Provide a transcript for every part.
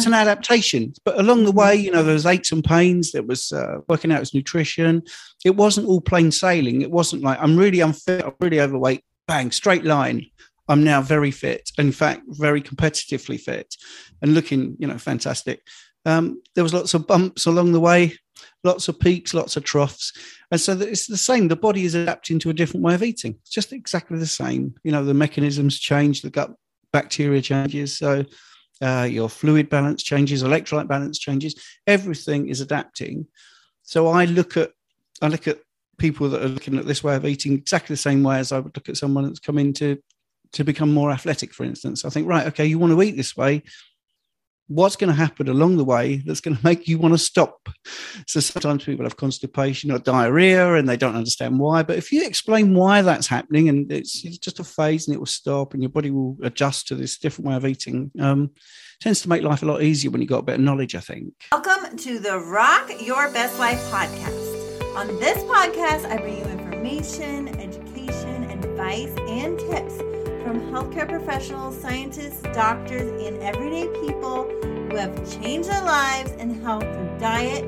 that's an adaptation. But along the way, you know, there was aches and pains. There was uh, working out his nutrition. It wasn't all plain sailing. It wasn't like I'm really unfit. I'm really overweight. Bang, straight line. I'm now very fit. In fact, very competitively fit, and looking, you know, fantastic. Um, there was lots of bumps along the way, lots of peaks, lots of troughs, and so it's the same. The body is adapting to a different way of eating. It's just exactly the same. You know, the mechanisms change, the gut bacteria changes, so uh, your fluid balance changes, electrolyte balance changes. Everything is adapting. So I look at I look at people that are looking at this way of eating exactly the same way as I would look at someone that's come in to to become more athletic, for instance. I think, right, okay, you want to eat this way what's going to happen along the way that's going to make you want to stop. So sometimes people have constipation or diarrhea and they don't understand why. But if you explain why that's happening and it's, it's just a phase and it will stop and your body will adjust to this different way of eating, um, tends to make life a lot easier when you've got a bit of knowledge, I think. Welcome to the Rock Your Best Life podcast. On this podcast, I bring you information, education, advice, and tips from healthcare professionals, scientists, doctors, and everyday people who have changed their lives and health through diet,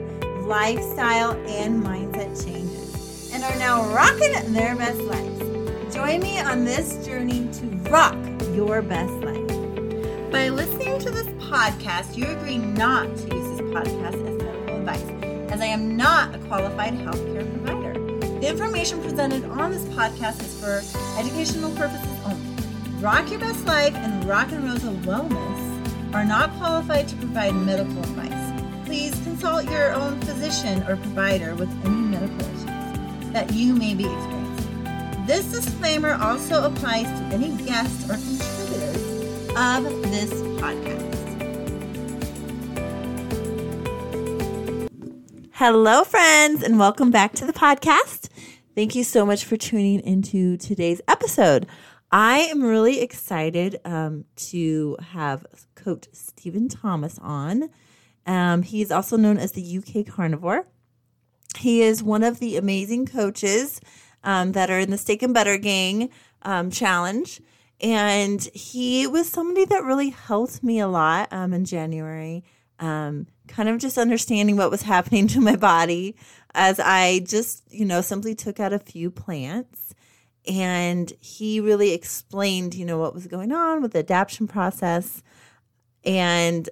lifestyle, and mindset changes, and are now rocking their best lives. Join me on this journey to rock your best life. By listening to this podcast, you agree not to use this podcast as medical advice, as I am not a qualified healthcare provider. The information presented on this podcast is for educational purposes. Rock Your Best Life and Rock and Rosa Wellness are not qualified to provide medical advice. Please consult your own physician or provider with any medical issues that you may be experiencing. This disclaimer also applies to any guests or contributors of this podcast. Hello, friends, and welcome back to the podcast. Thank you so much for tuning into today's episode. I am really excited um, to have Coach Stephen Thomas on. Um, he's also known as the UK Carnivore. He is one of the amazing coaches um, that are in the Steak and Butter Gang um, challenge. And he was somebody that really helped me a lot um, in January, um, kind of just understanding what was happening to my body as I just, you know, simply took out a few plants and he really explained you know what was going on with the adaptation process. And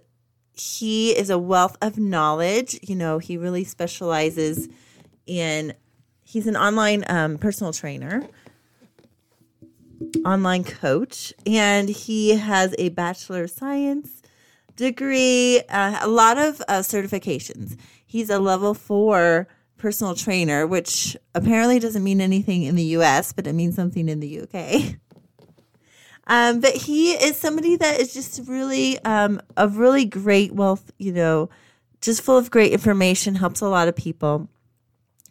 he is a wealth of knowledge. You know he really specializes in he's an online um, personal trainer online coach and he has a bachelor of science degree uh, a lot of uh, certifications. He's a level four personal trainer, which apparently doesn't mean anything in the US, but it means something in the UK. Um, but he is somebody that is just really um, a really great wealth, you know, just full of great information, helps a lot of people,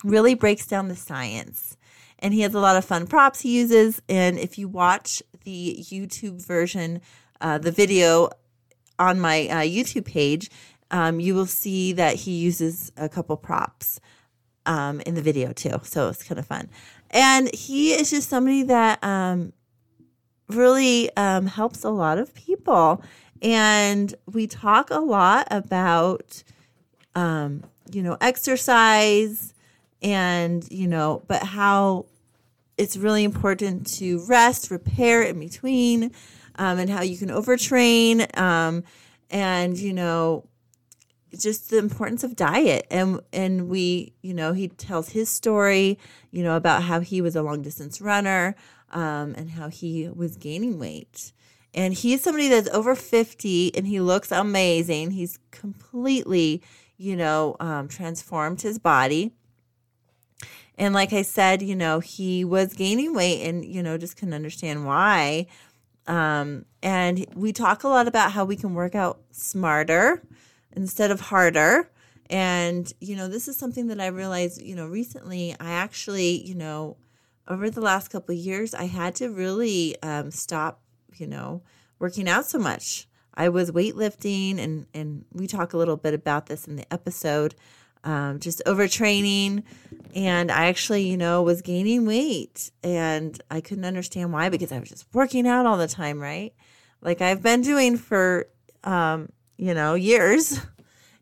really breaks down the science. And he has a lot of fun props he uses. And if you watch the YouTube version, uh, the video on my uh, YouTube page, um, you will see that he uses a couple props um, in the video too. So it's kind of fun. And he is just somebody that um, really um, helps a lot of people. And we talk a lot about, um, you know, exercise and, you know, but how it's really important to rest, repair in between, um, and how you can overtrain. Um, and, you know, just the importance of diet. And and we you know he tells his story you know about how he was a long distance runner um, and how he was gaining weight. And he's somebody that's over 50 and he looks amazing. He's completely you know um, transformed his body. And like i said you know he was gaining weight and you know just couldn't understand why. Um, and we talk a lot about how we can work out smarter instead of harder. And, you know, this is something that I realized, you know, recently. I actually, you know, over the last couple of years, I had to really um, stop, you know, working out so much. I was weightlifting, and and we talk a little bit about this in the episode. Um, just overtraining, and I actually, you know, was gaining weight, and I couldn't understand why because I was just working out all the time, right? Like I've been doing for um, you know, years.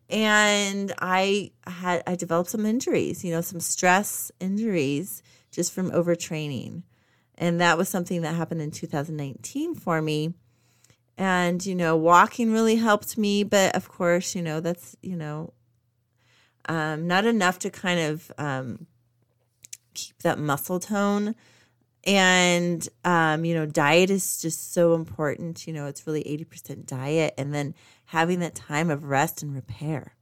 And I had I developed some injuries, you know, some stress injuries just from overtraining. And that was something that happened in 2019 for me. And, you know, walking really helped me. But of course, you know, that's, you know, um, not enough to kind of um, keep that muscle tone. And, um, you know, diet is just so important. You know, it's really 80% diet and then having that time of rest and repair.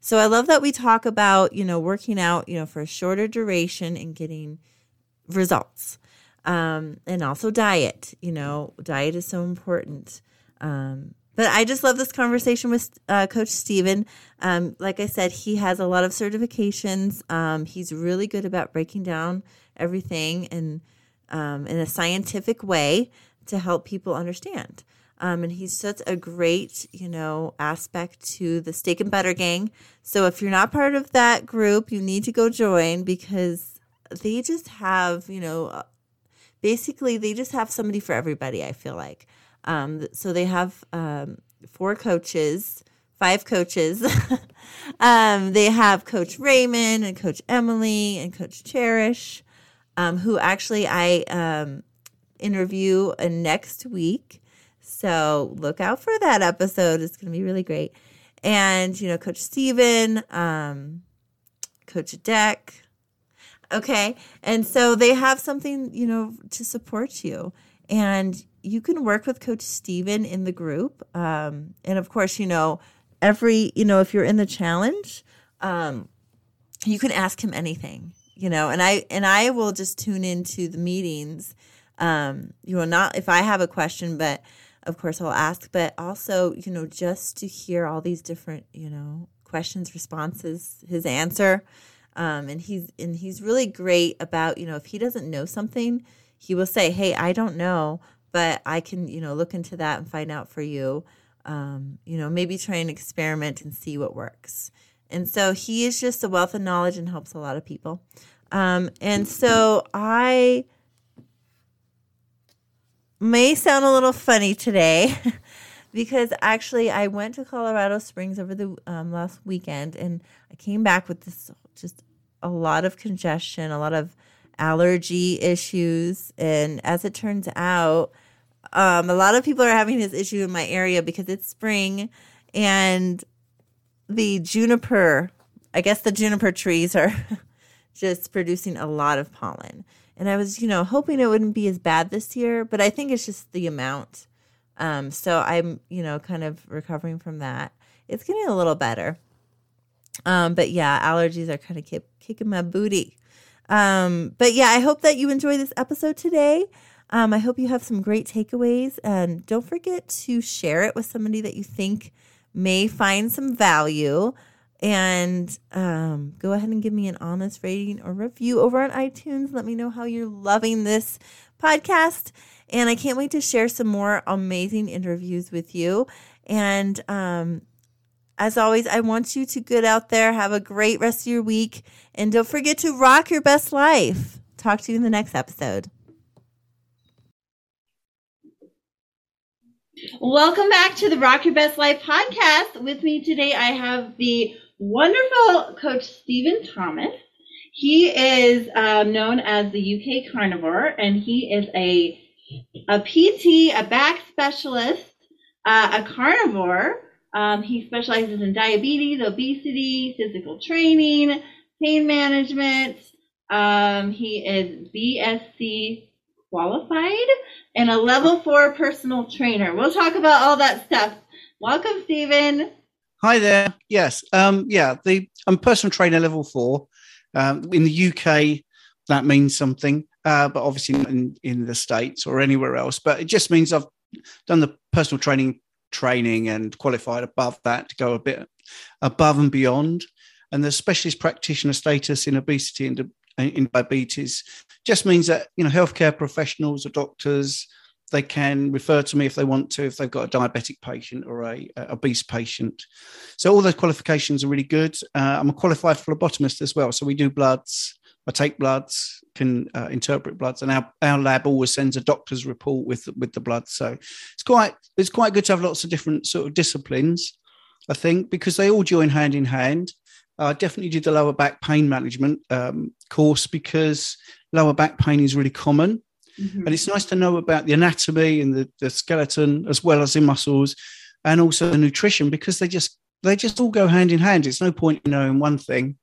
So I love that we talk about, you know, working out, you know, for a shorter duration and getting results. Um, and also diet, you know, diet is so important. Um, but I just love this conversation with uh, Coach Steven. Um, like I said, he has a lot of certifications. Um, he's really good about breaking down everything and um, in a scientific way to help people understand. Um, and he's such a great, you know, aspect to the Steak and Butter Gang. So if you're not part of that group, you need to go join because they just have, you know, uh, basically they just have somebody for everybody. I feel like. Um, so they have um, four coaches, five coaches. um, they have Coach Raymond and Coach Emily and Coach Cherish, um, who actually I um, interview uh, next week. So look out for that episode. It's going to be really great. And, you know, Coach Steven, um, Coach Deck. Okay. And so they have something, you know, to support you. And you can work with Coach Steven in the group. Um, and of course, you know, every, you know, if you're in the challenge, um, you can ask him anything, you know, and I, and I will just tune into the meetings. Um, you know, not if I have a question, but of course I'll ask, but also, you know, just to hear all these different, you know, questions, responses, his answer. Um, and he's, and he's really great about, you know, if he doesn't know something, he will say, Hey, I don't know, but I can, you know, look into that and find out for you. Um, you know, maybe try and experiment and see what works. And so he is just a wealth of knowledge and helps a lot of people. Um, and so I may sound a little funny today because actually I went to Colorado Springs over the um, last weekend and I came back with this just a lot of congestion, a lot of allergy issues. And as it turns out, um, a lot of people are having this issue in my area because it's spring and the juniper, I guess the juniper trees are just producing a lot of pollen. And I was, you know, hoping it wouldn't be as bad this year, but I think it's just the amount. Um, so I'm, you know, kind of recovering from that. It's getting a little better. Um, but yeah, allergies are kind of kicking my booty. Um, but yeah, I hope that you enjoy this episode today. Um, I hope you have some great takeaways and don't forget to share it with somebody that you think may find some value. And um, go ahead and give me an honest rating or review over on iTunes. Let me know how you're loving this podcast. And I can't wait to share some more amazing interviews with you. And um, as always, I want you to get out there, have a great rest of your week, and don't forget to rock your best life. Talk to you in the next episode. Welcome back to the Rock Your Best Life podcast. With me today, I have the wonderful Coach Stephen Thomas. He is um, known as the UK Carnivore, and he is a a PT, a back specialist, uh, a carnivore. Um, he specializes in diabetes, obesity, physical training, pain management. Um, he is BSc qualified and a level four personal trainer. We'll talk about all that stuff. Welcome, Steven. Hi there. Yes. Um, yeah, the I'm personal trainer level four. Um, in the UK, that means something, uh, but obviously not in, in the States or anywhere else. But it just means I've done the personal training training and qualified above that to go a bit above and beyond. And the specialist practitioner status in obesity and in diabetes just means that you know healthcare professionals or doctors they can refer to me if they want to if they've got a diabetic patient or a, a obese patient. So all those qualifications are really good. Uh, i'm a qualified phlebotomist as well. So we do bloods. I take bloods can uh, interpret bloods and our, our lab always sends a doctor's report with with the blood. So it's quite it's quite good to have lots of different sort of disciplines I think, because they all join hand in hand. I definitely did the lower back pain management um, course because lower back pain is really common. Mm-hmm. And it's nice to know about the anatomy and the, the skeleton as well as the muscles and also the nutrition because they just they just all go hand in hand. It's no point in knowing one thing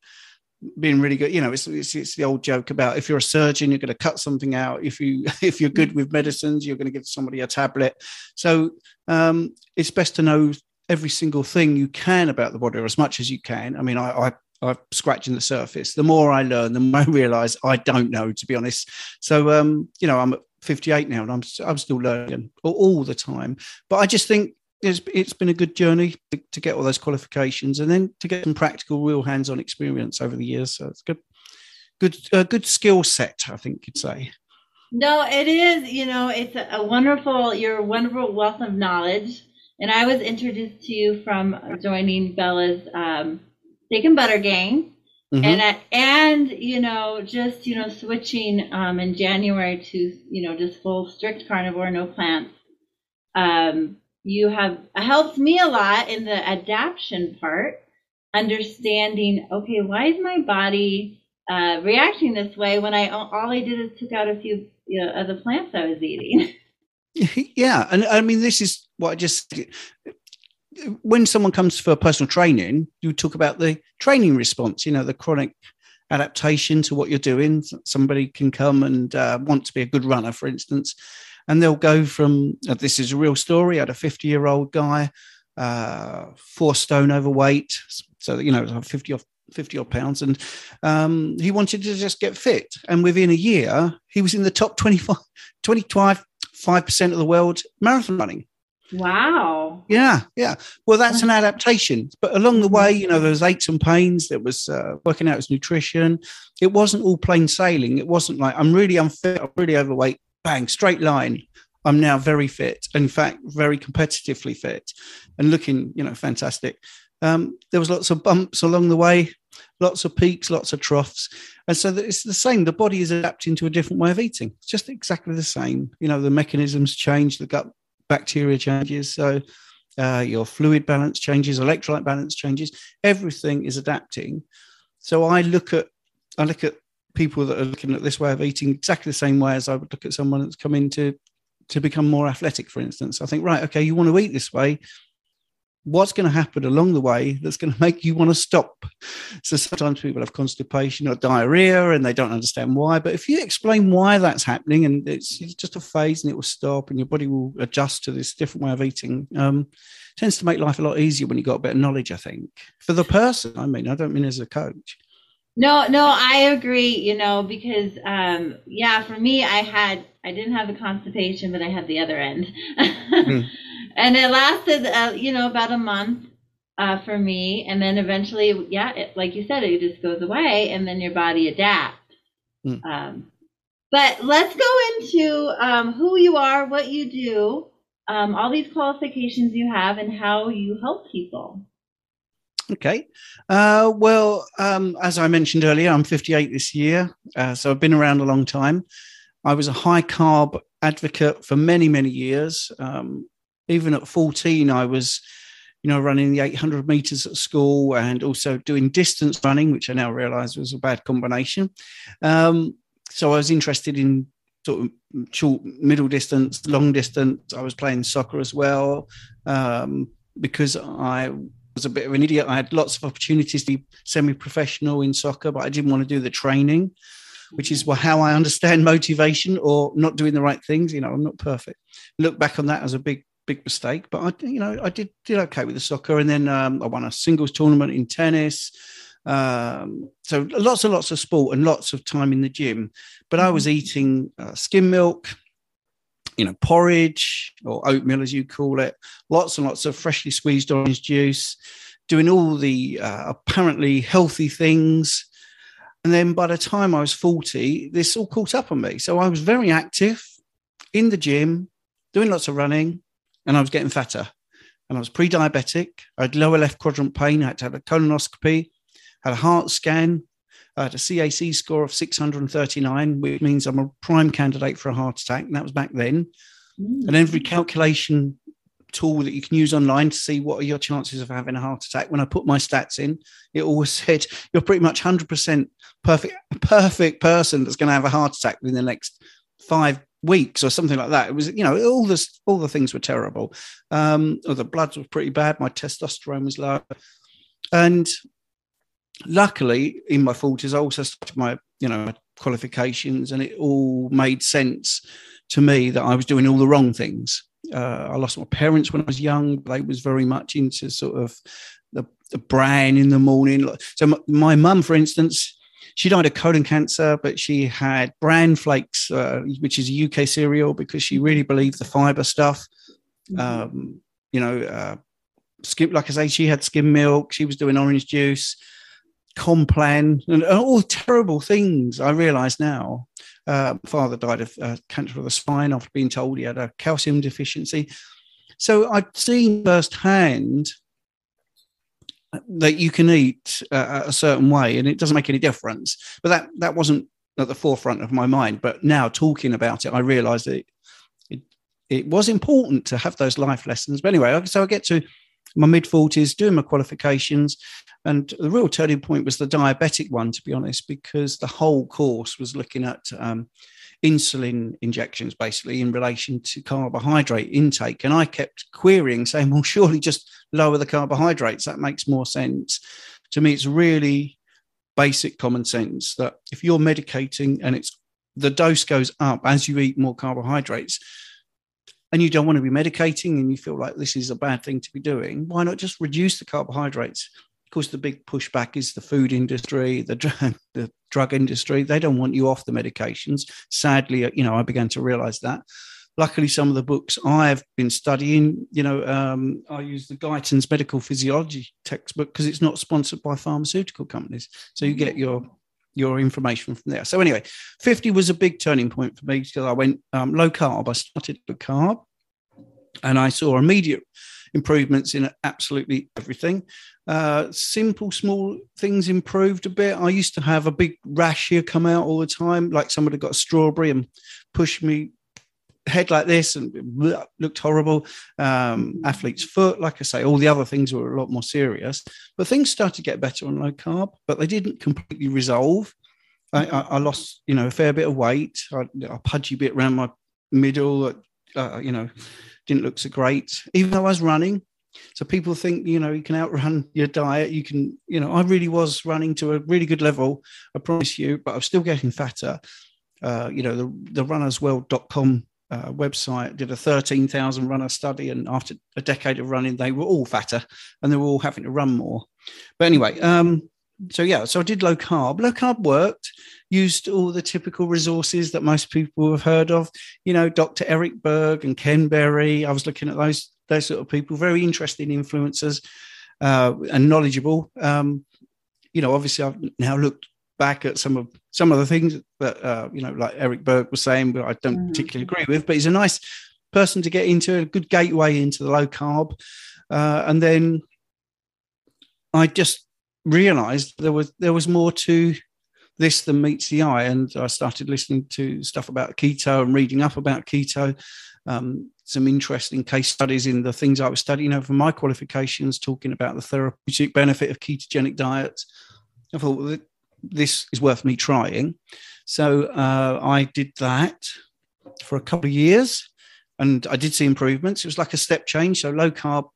being really good. You know, it's, it's, it's the old joke about if you're a surgeon, you're going to cut something out. If you if you're good with medicines, you're going to give somebody a tablet. So um, it's best to know every single thing you can about the body, or as much as you can. I mean, I, I I'm scratching the surface. The more I learn, the more I realize I don't know, to be honest. So, um, you know, I'm at 58 now and I'm, I'm still learning all, the time. But I just think it's, it's been a good journey to, to, get all those qualifications and then to get some practical, real hands-on experience over the years. So it's good, good, good skill set, I think you'd say. No, it is. You know, it's a, wonderful. You're a wonderful wealth of knowledge, and I was introduced to you from joining Bella's um, steak and butter gang. Mm-hmm. And at, and you know just you know switching um, in January to you know just full strict carnivore no plants um, you have helped me a lot in the adaptation part, understanding, okay, why is my body uh, reacting this way when I all I did is took out a few you know, of the plants I was eating. yeah, and I mean, this is what I just when someone comes for personal training, you talk about the training response. You know, the chronic adaptation to what you're doing. Somebody can come and uh, want to be a good runner, for instance, and they'll go from uh, this is a real story. I had a 50 year old guy, uh, four stone overweight, so you know 50 off 50 odd pounds and um, he wanted to just get fit and within a year he was in the top 25 25 5% of the world marathon running wow yeah yeah well that's an adaptation but along the way you know there was aches and pains there was uh, working out his nutrition it wasn't all plain sailing it wasn't like i'm really unfit i'm really overweight bang, straight line. I'm now very fit. In fact, very competitively fit, and looking, you know, fantastic. Um, there was lots of bumps along the way, lots of peaks, lots of troughs, and so it's the same. The body is adapting to a different way of eating. It's just exactly the same. You know, the mechanisms change, the gut bacteria changes, so uh, your fluid balance changes, electrolyte balance changes. Everything is adapting. So I look at I look at people that are looking at this way of eating exactly the same way as I would look at someone that's come in to, to become more athletic, for instance. I think, right, okay, you want to eat this way. What's going to happen along the way that's going to make you want to stop? So sometimes people have constipation or diarrhea and they don't understand why. But if you explain why that's happening and it's, it's just a phase and it will stop and your body will adjust to this different way of eating, um, tends to make life a lot easier when you've got a bit of knowledge, I think. For the person, I mean, I don't mean as a coach. No, no, I agree, you know, because um yeah, for me I had I didn't have the constipation, but I had the other end. mm. And it lasted uh, you know, about a month uh, for me and then eventually yeah, it, like you said it just goes away and then your body adapts. Mm. Um but let's go into um, who you are, what you do, um, all these qualifications you have, and how you help people. Okay. Uh, well, um, as I mentioned earlier, I'm 58 this year, uh, so I've been around a long time. I was a high carb advocate for many, many years. Um, even at 14, I was, you know, running the 800 meters at school and also doing distance running, which I now realize was a bad combination. Um, so I was interested in sort of short, middle distance, long distance. I was playing soccer as well um, because I was a bit of an idiot. I had lots of opportunities to be semi-professional in soccer, but I didn't want to do the training, which is how I understand motivation or not doing the right things. You know, I'm not perfect. Look back on that as a big, big mistake, but I, you know, I did did okay with the soccer, and then um, I won a singles tournament in tennis. Um, so lots and lots of sport and lots of time in the gym. But I was eating uh, skim milk, you know, porridge or oatmeal, as you call it, lots and lots of freshly squeezed orange juice, doing all the uh, apparently healthy things. And then by the time I was 40, this all caught up on me. So I was very active in the gym, doing lots of running, and I was getting fatter. And I was pre diabetic. I had lower left quadrant pain. I had to have a colonoscopy, had a heart scan, had a CAC score of 639, which means I'm a prime candidate for a heart attack. And that was back then. Mm. And every calculation tool that you can use online to see what are your chances of having a heart attack. When I put my stats in, it always said you're pretty much 100% perfect, perfect person that's going to have a heart attack within the next five weeks or something like that. It was, you know, all this, all the things were terrible. Um, or the blood was pretty bad. My testosterone was low, and luckily, in my forties, I also started my, you know, my qualifications, and it all made sense to me that I was doing all the wrong things. Uh, I lost my parents when I was young. They was very much into sort of the, the bran in the morning. So my mum, for instance, she died of colon cancer, but she had bran flakes, uh, which is a UK cereal, because she really believed the fiber stuff. Mm-hmm. Um, you know, uh, skim, like I say, she had skim milk. She was doing orange juice, Complan, and all terrible things. I realise now. Uh, father died of uh, cancer of the spine after being told he had a calcium deficiency. So I'd seen firsthand that you can eat uh, a certain way and it doesn't make any difference. But that that wasn't at the forefront of my mind. But now talking about it, I realised that it, it, it was important to have those life lessons. But anyway, so I get to my mid forties, doing my qualifications, and the real turning point was the diabetic one, to be honest, because the whole course was looking at um, insulin injections basically in relation to carbohydrate intake. And I kept querying, saying, well, surely just lower the carbohydrates. That makes more sense. To me, it's really basic common sense that if you're medicating and it's the dose goes up as you eat more carbohydrates, and you don't want to be medicating and you feel like this is a bad thing to be doing, why not just reduce the carbohydrates? Of course, the big pushback is the food industry, the drug, the drug industry. They don't want you off the medications. Sadly, you know, I began to realize that. Luckily, some of the books I've been studying, you know, um, I use the Guyton's Medical Physiology textbook because it's not sponsored by pharmaceutical companies. So you get your your information from there. So anyway, 50 was a big turning point for me because I went um, low carb. I started low carb and I saw immediate improvements in absolutely everything. Uh, simple, small things improved a bit. I used to have a big rash here come out all the time, like somebody got a strawberry and pushed me head like this and looked horrible. Um, athlete's foot, like I say, all the other things were a lot more serious. But things started to get better on low carb, but they didn't completely resolve. I, I, lost, you know, a fair bit of weight. I, a pudgy bit around my middle. Uh, you know, didn't look so great, even though I was running. So people think, you know, you can outrun your diet. You can, you know, I really was running to a really good level, I promise you, but I'm still getting fatter. Uh, you know, the, the runnersworld.com uh, website did a 13,000 runner study, and after a decade of running, they were all fatter and they were all having to run more. But anyway, um, so yeah, so I did low carb. Low carb worked used all the typical resources that most people have heard of. You know, Dr. Eric Berg and Ken Berry. I was looking at those those sort of people, very interesting influencers uh, and knowledgeable. Um, you know, obviously, I've now looked back at some of some of the things that uh, you know, like Eric Berg was saying, but I don't mm-hmm. particularly agree with. But he's a nice person to get into, a good gateway into the low carb, uh, and then I just realized there was there was more to this than meets the eye. And I started listening to stuff about keto and reading up about keto. Um, some interesting case studies in the things I was studying over my qualifications, talking about the therapeutic benefit of ketogenic diets. I thought well, this is worth me trying. So uh, I did that for a couple of years and I did see improvements. It was like a step change. So low carb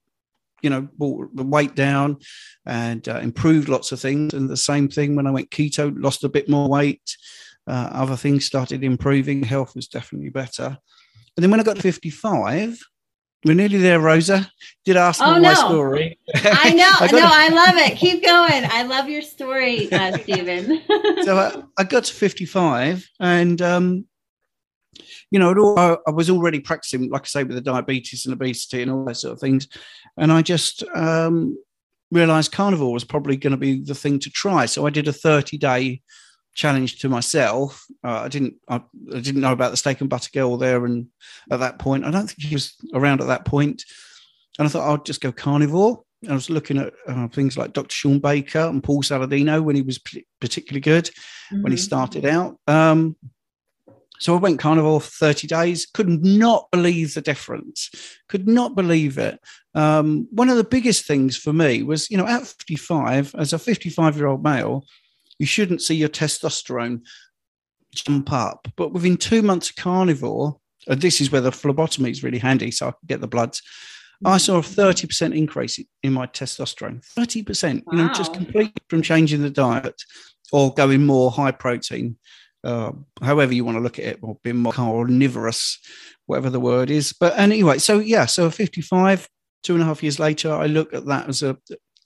you know, brought the weight down and uh, improved lots of things. And the same thing when I went keto, lost a bit more weight. Uh, other things started improving. Health was definitely better. And then when I got to 55, we're nearly there, Rosa. Did ask oh, me no. my story. I know. I no, I love it. Keep going. I love your story, uh, Stephen. so I, I, got to 55 and um, you know, I, I was already practicing, like I say, with the diabetes and obesity and all those sort of things. And I just um, realized carnivore was probably going to be the thing to try. So I did a 30 day challenge to myself. Uh, I didn't, I, I, didn't know about the steak and butter girl there. And at that point, I don't think he was around at that point. And I thought I'd just go carnivore. I was looking at uh, things like Dr. Shawn Baker and Paul Saladino when he was particularly good mm-hmm. when he mm-hmm. started out. Um, So I went carnivore for 30 days, could not believe the difference, could not believe it. Um, one of the biggest things for me was, you know, at 55, as a 55 year old male, you shouldn't see your testosterone jump up. But within two months of carnivore, and this is where the phlebotomy is really handy, so I could get the bloods. I saw a 30% increase in my testosterone. 30%, you know, just Wow. completely from changing the diet or going more high protein, uh, however you want to look at it, or being more carnivorous, whatever the word is. But anyway, so yeah, so 55, two and a half years later, I look at that as a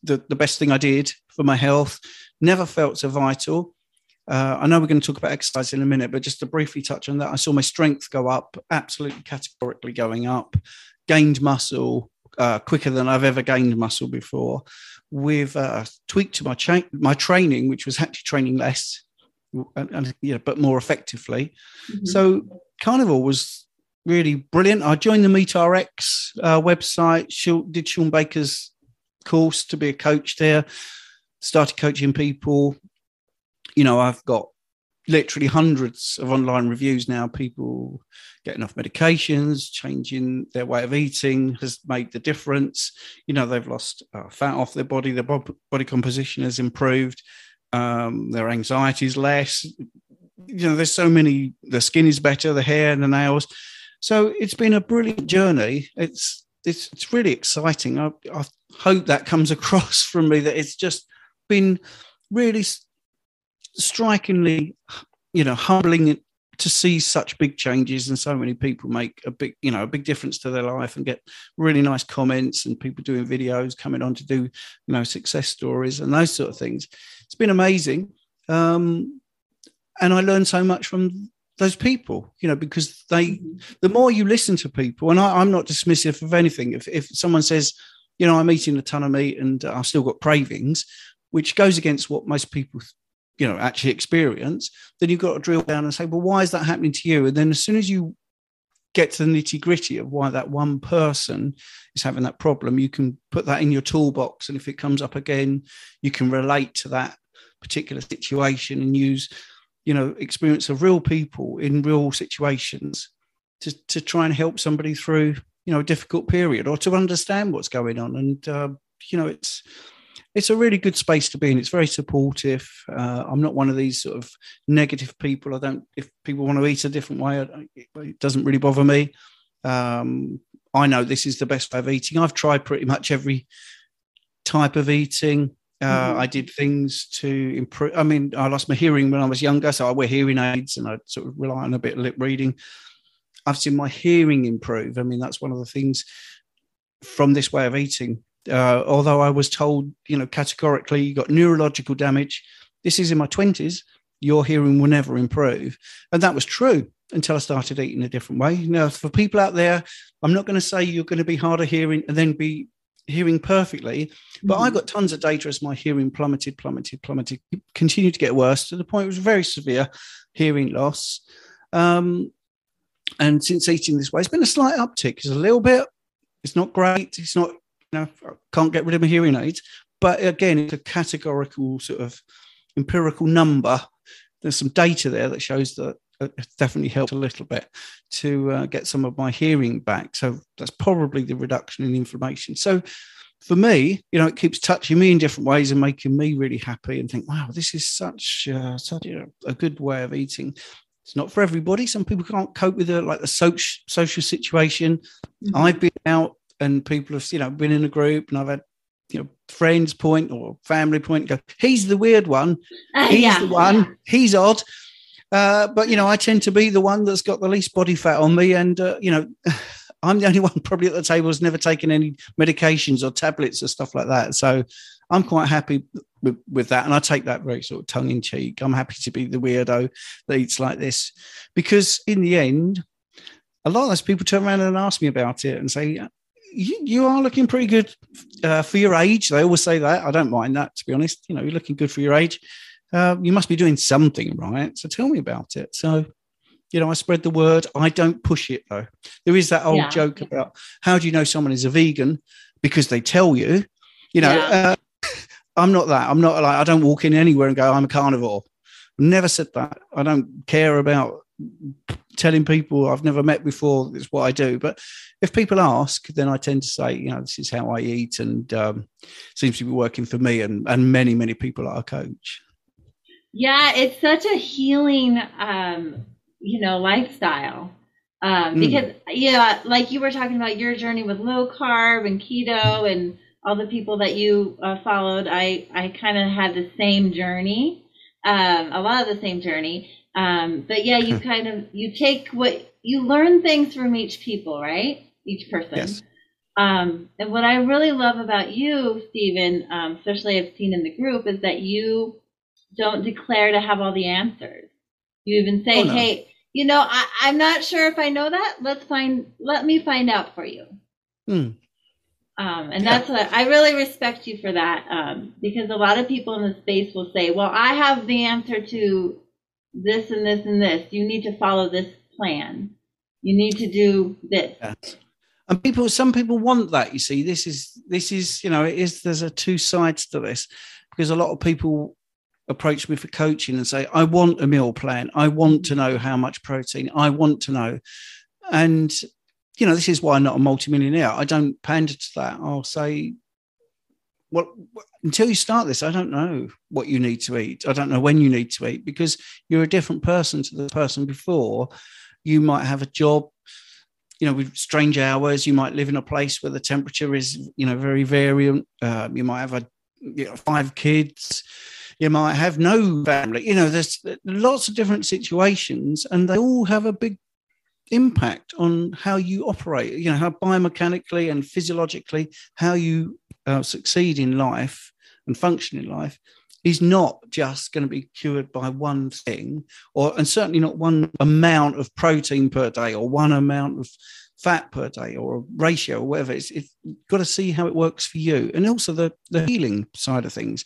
the, the best thing I did for my health. Never felt so vital. Uh, I know we're going to talk about exercise in a minute, but just to briefly touch on that, I saw my strength go up, absolutely categorically going up, gained muscle uh, quicker than I've ever gained muscle before. With uh, tweaked to my cha- my training, which was actually training less, and, and yeah, but more effectively. So Carnivore was really brilliant. I joined the Meat MeatRx uh, website, Shawn- did Shawn Baker's course to be a coach there, started coaching people. You know, I've got literally hundreds of online reviews now. People getting off medications, changing their way of eating has made the difference. You know, they've lost uh, fat off their body, their body composition has improved, um, their anxiety is less. You know, there's so many, the skin is better, the hair and the nails. So it's been a brilliant journey. It's it's it's really exciting. I, I hope that comes across from me that it's just been really strikingly, you know, humbling to see such big changes and so many people make a big, you know, a big difference to their life and get really nice comments and people doing videos coming on to do, you know, success stories and those sort of things. It's been amazing. Um, and I learned so much from those people, you know, because they, the more you listen to people, and I, I'm not dismissive of anything. If, if someone says, you know, I'm eating a ton of meat and I've still got cravings, which goes against what most people, you know, actually experience, then you've got to drill down and say, well, why is that happening to you? And then as soon as you get to the nitty gritty of why that one person is having that problem, you can put that in your toolbox. And if it comes up again, you can relate to that particular situation and use, you know, experience of real people in real situations to, to try and help somebody through, you know, a difficult period or to understand what's going on. And, uh, you know, it's, it's a really good space to be in. It's very supportive. Uh, I'm not one of these sort of negative people. I don't. If people want to eat a different way, I, it doesn't really bother me. Um, I know this is the best way of eating. I've tried pretty much every type of eating. Uh, Mhm. I did things to improve. I mean, I lost my hearing when I was younger, so I wear hearing aids and I sort of rely on a bit of lip reading. I've seen my hearing improve. I mean, that's one of the things from this way of eating. Uh, although I was told, you know, categorically, you got neurological damage. This is in my 20s. Your hearing will never improve. And that was true until I started eating a different way. Now, for people out there, I'm not going to say you're going to be harder hearing and then be hearing perfectly, but I got tons of data as my hearing plummeted, plummeted, plummeted, continued to get worse to the point it was very severe hearing loss. Um, and since eating this way, it's been a slight uptick. It's a little bit. It's not great. It's not. You know, I can't get rid of my hearing aids. But again, it's a categorical sort of empirical number. There's some data there that shows that it definitely helped a little bit to uh, get some of my hearing back. So that's probably the reduction in inflammation. So for me, you know, it keeps touching me in different ways and making me really happy and think, wow, this is such uh, such know, a good way of eating. It's not for everybody. Some people can't cope with the like the social social situation. Mm-hmm. I've been out and people have you know been in a group and I've had you know friends point or family point go he's the weird one. Uh, he's yeah. the one. he's odd. Uh, but you know i tend to be the one that's got the least body fat on me and uh, you know i'm the only one probably at the table who's never taken any medications or tablets or stuff like that. So i'm quite happy with, with that and i take that very sort of tongue-in-cheek i'm happy to be the weirdo that eats like this because in the end a lot of those people turn around and ask me about it and say you, you are looking pretty good uh, for your age. They always say that. I don't mind that, to be honest. You know, you're looking good for your age. Uh, you must be doing something right. So tell me about it. So, you know, I spread the word. I don't push it though. There is that old Yeah. joke about how do you know someone is a vegan because they tell you. You know, Yeah. uh, I'm not that. I'm not like I don't walk in anywhere and go I'm a carnivore. Never said that. I don't care about telling people I've never met before is what I do. But if people ask, then I tend to say, you know, this is how I eat, and um, seems to be working for me and and many many people that I coach. Yeah, it's such a healing, um, you know, lifestyle. Um, mm. because yeah, like you were talking about your journey with low carb and keto and all the people that you uh, followed, I I kind of had the same journey, um, a lot of the same journey. Um, but yeah, you kind of you take what you learn things from each people, right? Each person. Yes. Um, and what I really love about you, Stephen, um, especially I've seen in the group, is that you don't declare to have all the answers. You even say, oh, no. "Hey, you know, I, am not sure if I know that. Let's find. Let me find out for you." Hmm. Um, and yeah. that's what I really respect you for that um, because a lot of people in the space will say, "Well, I have the answer to this and this and this. You need to follow this plan. You need to do this." Yeah. And people, some people want that. You see, this is this is you know, it is. There's a two sides to this because a lot of people approach me for coaching and say, "I want a meal plan. I want to know how much protein. I want to know," and you know, this is why I'm not a multimillionaire. I don't pander to that. I'll say, well, until you start this, I don't know what you need to eat. I don't know when you need to eat because you're a different person to the person before. You might have a job, you know, with strange hours. You might live in a place where the temperature is, you know, very variant. Uh, you might have a, you know, five kids. You might have no family. You know, there's lots of different situations, and they all have a big impact on how you operate, you know, how biomechanically and physiologically, how you uh, succeed in life and function in life is not just going to be cured by one thing or and certainly not one amount of protein per day or one amount of fat per day or a ratio or whatever it's, it's got to see how it works for you and also the the healing side of things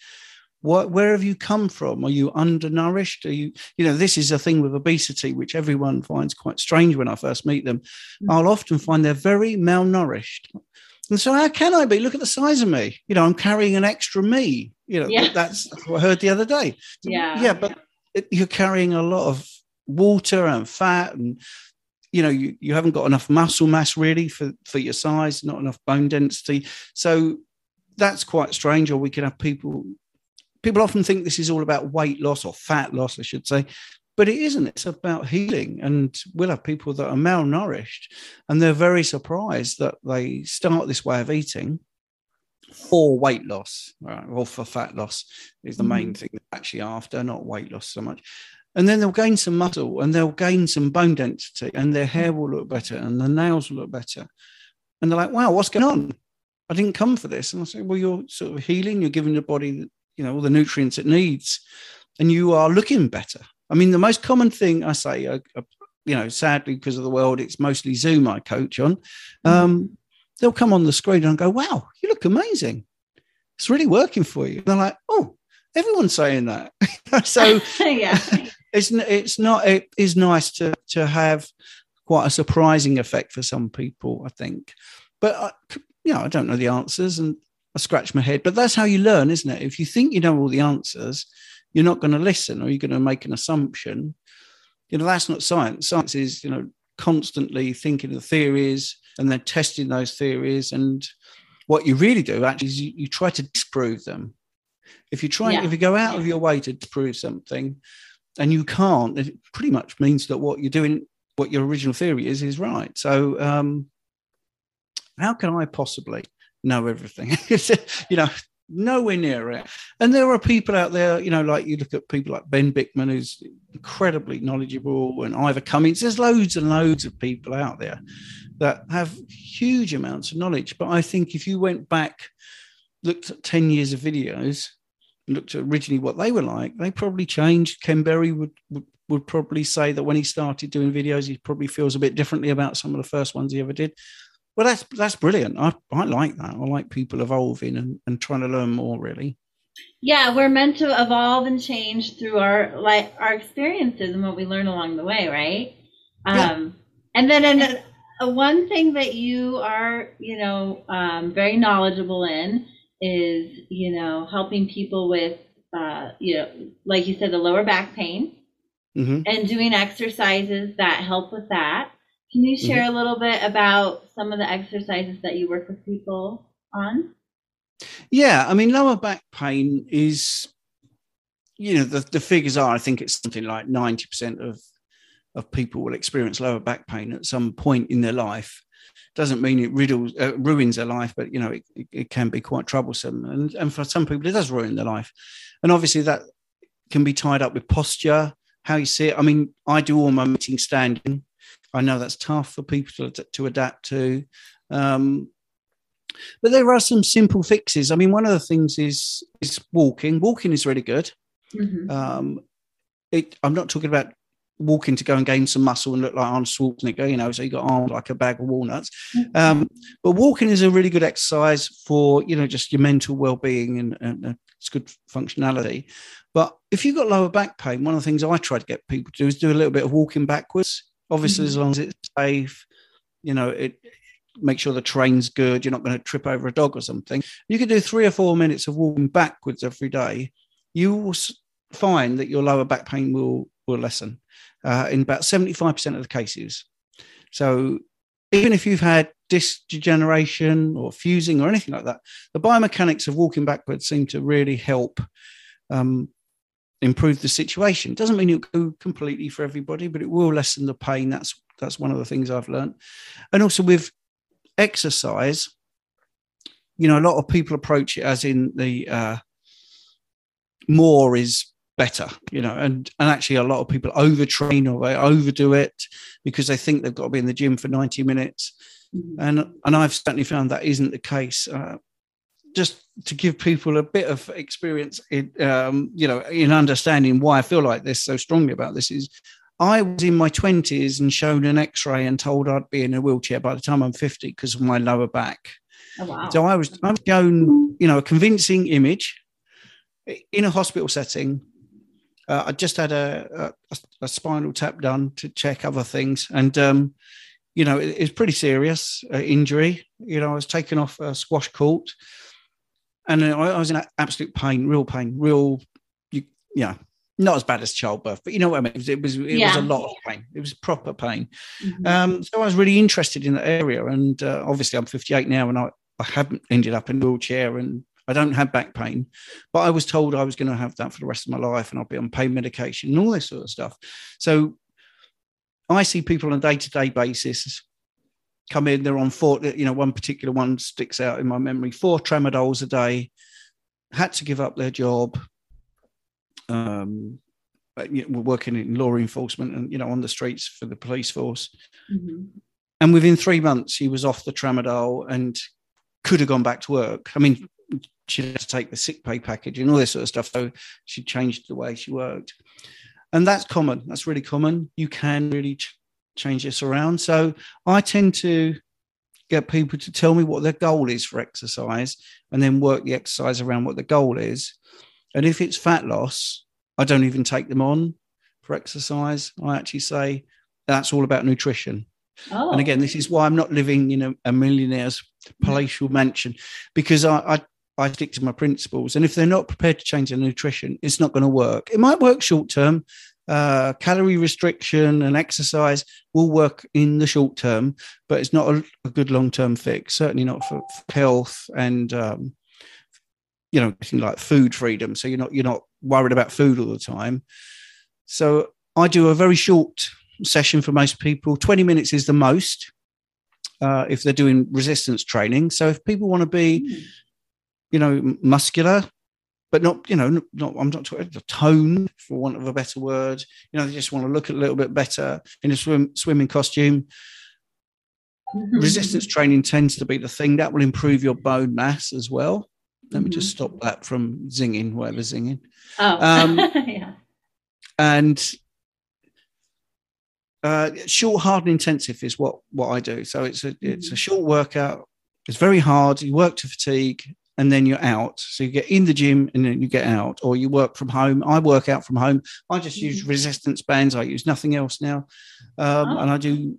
what, where have you come from? Are you undernourished? Are you, you know, this is a thing with obesity, which everyone finds quite strange when I first meet them. Mm-hmm. I'll often find they're very malnourished. And so, how can I be? Look at the size of me. You know, I'm carrying an extra me. You know, yeah. that's what I heard the other day. Yeah. Yeah, but it, you're carrying a lot of water and fat and you know you, you haven't got enough muscle mass really for for your size not enough bone density so that's quite strange or we can have people people often think this is all about weight loss or fat loss, I should say, but it isn't. It's about healing. And we'll have people that are malnourished and they're very surprised that they start this way of eating for weight loss right, or for fat loss is the main mm. thing actually after, not weight loss so much. And then they'll gain some muscle and they'll gain some bone density and their hair will look better and the nails will look better. And they're like, wow, what's going on? I didn't come for this. And I say, well, you're sort of healing, you're giving the body you know all the nutrients it needs and you are looking better i mean the most common thing i say uh, uh, you know sadly because of the world it's mostly zoom i coach on mm-hmm. um, they'll come on the screen and go wow you look amazing it's really working for you and they're like oh everyone's saying that so yeah it's it's not it is nice to to have quite a surprising effect for some people i think but I, you know i don't know the answers and I scratch my head. But that's how you learn, isn't it? If you think you know all the answers, you're not going to listen or you're going to make an assumption. You know, that's not science. Science is, you know, constantly thinking of theories and then testing those theories. And what you really do actually is you, you try to disprove them. If you try, yeah. if you go out of your way to prove something and you can't, it pretty much means that what you're doing, what your original theory is, is right. So, um, how can I possibly know everything. you know, nowhere near it. And there are people out there, you know, like you look at people like Ben Bikman, who's incredibly knowledgeable, and Ivor Cummins. There's loads and loads of people out there that have huge amounts of knowledge. But I think if you went back, looked at 10 years of videos, looked at originally what they were like, they probably changed. Ken Berry would, would would probably say that when he started doing videos, he probably feels a bit differently about some of the first ones he ever did. Well, that's that's brilliant. I, I like that. I like people evolving and, and trying to learn more. Really. Yeah, we're meant to evolve and change through our like our experiences and what we learn along the way, right? Yeah. Um, and then and one thing that you are, you know, um, very knowledgeable in is, you know, helping people with, uh, you know, like you said, the lower back pain. hmm and doing exercises that help with that. Can you share a little bit about some of the exercises that you work with people on? Yeah, I mean, lower back pain is, you know, the, the figures are, I think it's something like 90% of, of people will experience lower back pain at some point in their life. Doesn't mean it riddles, uh, ruins their life, but, you know, it, it, it can be quite troublesome. And, and for some people, it does ruin their life. And obviously, that can be tied up with posture, how you see it. I mean, I do all my meetings standing. I know that's tough for people to, to adapt to. Um, but there are some simple fixes. I mean, one of the things is is walking. Walking is really good. Mhm. Um, it, I'm not talking about walking to go and gain some muscle and look like Arnold Schwarzenegger, you know, so you got arms like a bag of walnuts. Um, but walking is a really good exercise for you know just your mental well-being and, and uh, it's good functionality. But if you've got lower back pain, one of the things I try to get people to do is do a little bit of walking backwards. Obviously, Mhm. as long as it's safe, you know, it make sure the train's good. You're not going to trip over a dog or something. You could do three or four minutes of walking backwards every day. You will find that your lower back pain will will lessen uh, in about 75% of the cases. So even if you've had disc degeneration or fusing or anything like that, the biomechanics of walking backwards seem to really help um, improve the situation. Doesn't mean it'll go completely for everybody, but it will lessen the pain. That's that's one of the things I've learned. And also with exercise, you know, a lot of people approach it as in the uh, more is better, you know, and and actually a lot of people overtrain or they overdo it because they think they've got to be in the gym for 90 minutes Mhm. and and I've certainly found that isn't the case. Uh, just to give people a bit of experience in um, you know in understanding why I feel like this so strongly about this is I was in my twenties and shown an X-ray and told I'd be in a wheelchair by the time I'm 50 because of my lower back. Oh, wow. So I was I was shown you know a convincing image in a hospital setting. Uh, I just had a, a a spinal tap done to check other things, and um, you know it, it's pretty serious uh, injury. You know, I was taken off a squash court, and I, I was in absolute pain, real pain, real. You, yeah, not as bad as childbirth, but you know what I mean. It was it was, it was a lot of pain. It was proper pain. Mhm. Um, so I was really interested in that area, and uh, obviously I'm 58 now, and I, I haven't ended up in a wheelchair, and I don't have back pain, but I was told I was going to have that for the rest of my life, and I'll be on pain medication and all this sort of stuff. So I see people on a day-to-day basis come in. They're on four. You know, one particular one sticks out in my memory: four tramadols a day. Had to give up their job. Um, you know, we're working in law enforcement and you know on the streets for the police force. Mhm. And within three months, he was off the tramadol and could have gone back to work. I mean, she had to take the sick pay package and all this sort of stuff. So she changed the way she worked. And that's common. That's really common. You can really ch- change this around. So I tend to get people to tell me what their goal is for exercise and then work the exercise around what the goal is. And if it's fat loss, I don't even take them on for exercise. I actually say that's all about nutrition. Oh. And again, this is why I'm not living in a, a millionaire's mm. palatial mansion because I, I I stick to my principles. And if they're not prepared to change their nutrition, it's not going to work. It might work short term. Uh, calorie restriction and exercise will work in the short term, but it's not a, a good long term fix. Certainly not for, for health and um, you know like food freedom. So you're not you're not worried about food all the time. So I do a very short session for most people. 20 minutes is the most uh, if they're doing resistance training. So if people want to be, Mm. you know, muscular, but not, you know, not, I'm not talking the tone, for want of a better word. You know, they just want to look a little bit better in a swim, swimming costume. Mhm. Resistance training tends to be the thing that will improve your bone mass as well. Let me just Mhm. stop that from zinging, whatever zinging. Oh. Um, yeah. and uh, short, hard, and intensive is what what I do. So it's a it's a short workout. It's very hard. You work to fatigue, and then you're out. So you get in the gym, and then you get out, or you work from home. I work out from home. I just use resistance bands. I use nothing else now, um, Oh. and I do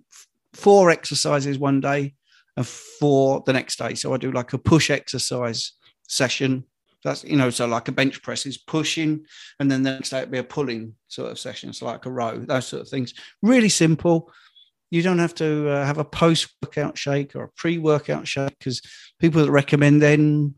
four exercises one day and four the next day. So I do like a push exercise session That's you know, so like a bench press is pushing, and then the next day it'd be a pulling sort of session. It's like a row, those sort of things. Really simple. You don't have to uh, have a post-workout shake or a pre-workout shake because people that recommend then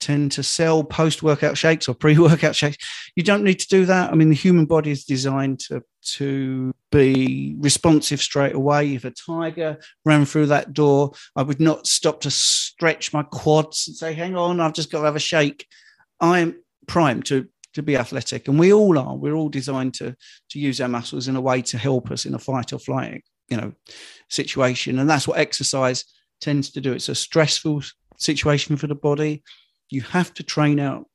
tend to sell post-workout shakes or pre-workout shakes. You don't need to do that. I mean, the human body is designed to to be responsive straight away. If a tiger ran through that door, I would not stop to stretch my quads and say, "Hang on, I've just got to have a shake." I'm primed to to be athletic, and we all are. We're all designed to to use our muscles in a way to help us in a fight or flight, you know, situation, and that's what exercise tends to do. It's a stressful situation for the body. You have to train out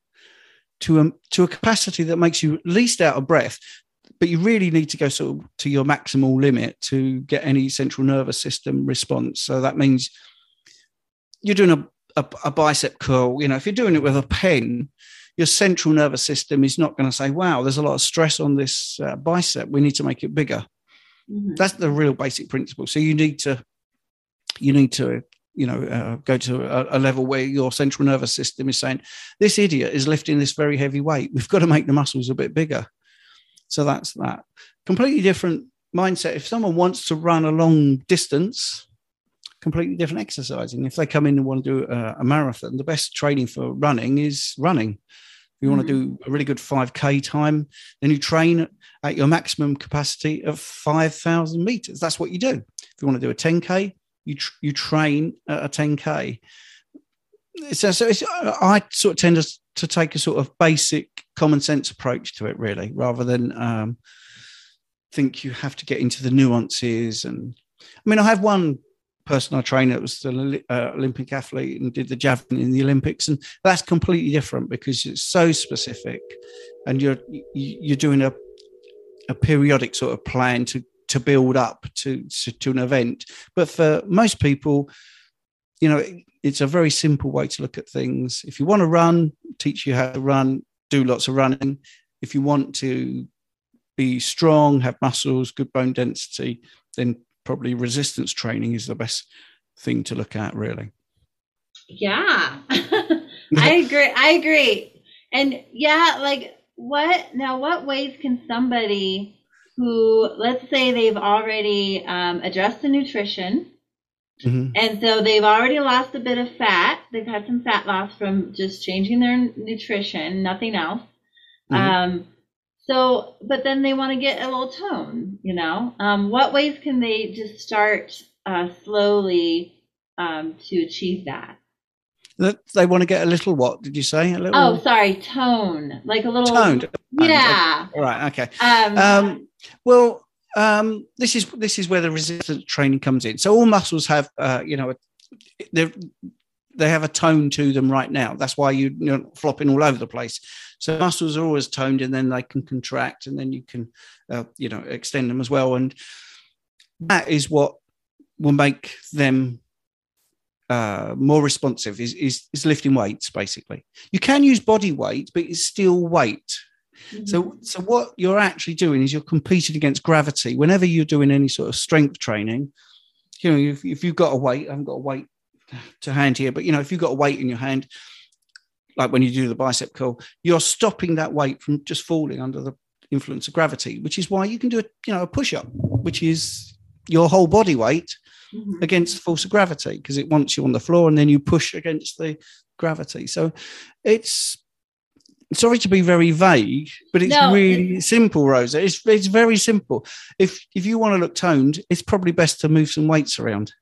to a, to a capacity that makes you least out of breath but you really need to go sort of to your maximal limit to get any central nervous system response. So that means you're doing a, a, a bicep curl. You know if you're doing it with a pen your central nervous system is not going to say wow there's a lot of stress on this uh, bicep. We need to make it bigger mm-hmm. that's the real basic principle. So you need to you need to you know uh, go to a, a, level where your central nervous system is saying this idiot is lifting this very heavy weight. We've got to make the muscles a bit bigger. So that's that. Completely different mindset. If someone wants to run a long distance completely different exercising. If they come in and want to do a, a marathon the best training for running is running you mm-hmm. want to do a really good 5k time then you train at your maximum capacity of 5000 meters that's what you do if you want to do a 10k you tr- you train at a 10k. So, so I sort of tend to, to take a sort of basic common sense approach to it, really, rather than um, think you have to get into the nuances. And I mean, I have one person I train that was an uh, Olympic athlete and did the javelin in the Olympics, and that's completely different because it's so specific, and you're you're doing a a periodic sort of plan to to build up to, to, to an event. But for most people, you know, it's a very simple way to look at things. If you want to run, teach you how to run, do lots of running. If you want to be strong, have muscles, good bone density, then probably resistance training is the best thing to look at, really. Yeah, I agree. I agree. And yeah, like what now? What ways can somebody who, let's say they've already um, addressed the nutrition. Mm-hmm. And so they've already lost a bit of fat. They've had some fat loss from just changing their nutrition, nothing else. Mm-hmm. Um, so, but then they want to get a little tone, you know? Um, what ways can they just start uh, slowly um, to achieve that? That they want to get a little what did you say? A little. Oh, sorry, tone, like a little toned. Yeah. All right. Okay. Um, um, well, um, this is this is where the resistance training comes in. So all muscles have, uh, you know, they they have a tone to them right now. That's why you, you're flopping all over the place. So muscles are always toned, and then they can contract, and then you can, uh, you know, extend them as well. And that is what will make them uh, more responsive. Is, is is lifting weights basically. You can use body weight, but it's still weight. Mm-hmm. So, so what you're actually doing is you're competing against gravity. Whenever you're doing any sort of strength training, you know, if, if you've got a weight, I haven't got a weight to hand here, but you know, if you've got a weight in your hand, like when you do the bicep curl, you're stopping that weight from just falling under the influence of gravity, which is why you can do a you know a push up, which is your whole body weight mm-hmm. against the force of gravity because it wants you on the floor and then you push against the gravity. So it's sorry to be very vague, but it's no, really it's, simple, Rosa. It's it's very simple. If if you want to look toned, it's probably best to move some weights around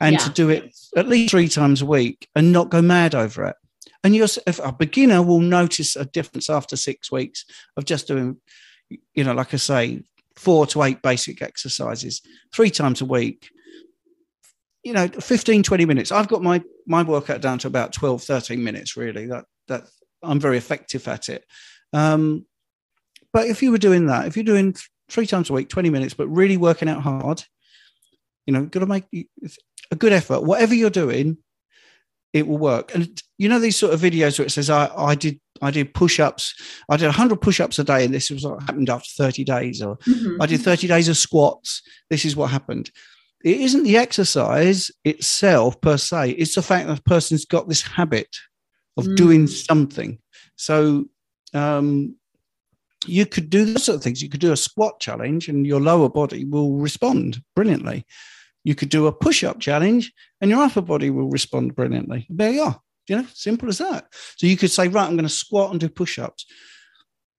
and yeah. to do it at least three times a week and not go mad over it. And you're if a beginner will notice a difference after six weeks of just doing, you know, like I say, four to eight basic exercises three times a week you know 15 20 minutes i've got my my workout down to about 12 13 minutes really that that I'm very effective at it. Um, but if you were doing that, if you're doing three times a week, 20 minutes, but really working out hard, you know, got to make a good effort. Whatever you're doing, it will work. And you know these sort of videos where it says, "I, I did I did push-ups. I did 100 push-ups a day, and this was what happened after 30 days." Or mm-hmm. I did 30 days of squats. This is what happened. It isn't the exercise itself per se; it's the fact that the person's got this habit of Mm. doing something. So um, you could do those sort of things. You could do a squat challenge, and your lower body will respond brilliantly. You could do a push-up challenge, and your upper body will respond brilliantly. There you are. You know, simple as that. So you could say, right, I'm going to squat and do push-ups.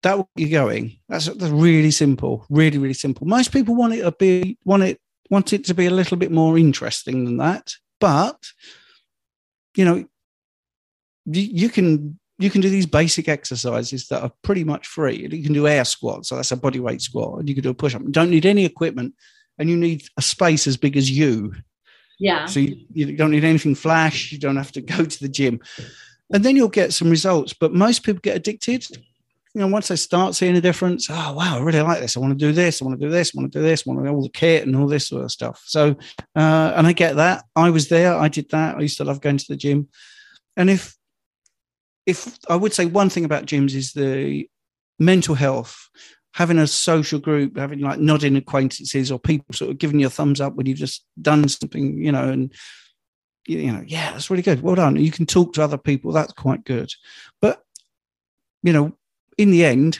That will get you going. That's, that's really simple. Really, really simple. Most people want it to be want it want it to be a little bit more interesting than that, but you know, you, you can you can do these basic exercises that are pretty much free. You can do air squats, so that's a body weight squat, and you can do a push up. Don't need any equipment, and you need a space as big as you. Yeah. So you, you don't need anything flash. You don't have to go to the gym, and then you'll get some results. But most people get addicted. You know, once they start seeing a difference, oh wow, I really like this. I want to do this. I want to do this. I want to do this. I want to do all the kit and all this sort of stuff. So, uh, and I get that. I was there. I did that. I used to love going to the gym. And if if I would say one thing about gyms is the mental health, having a social group, having like nodding acquaintances or people sort of giving you a thumbs up when you've just done something, you know, and you know, yeah, that's really good. Well done. You can talk to other people. That's quite good. But you know, in the end,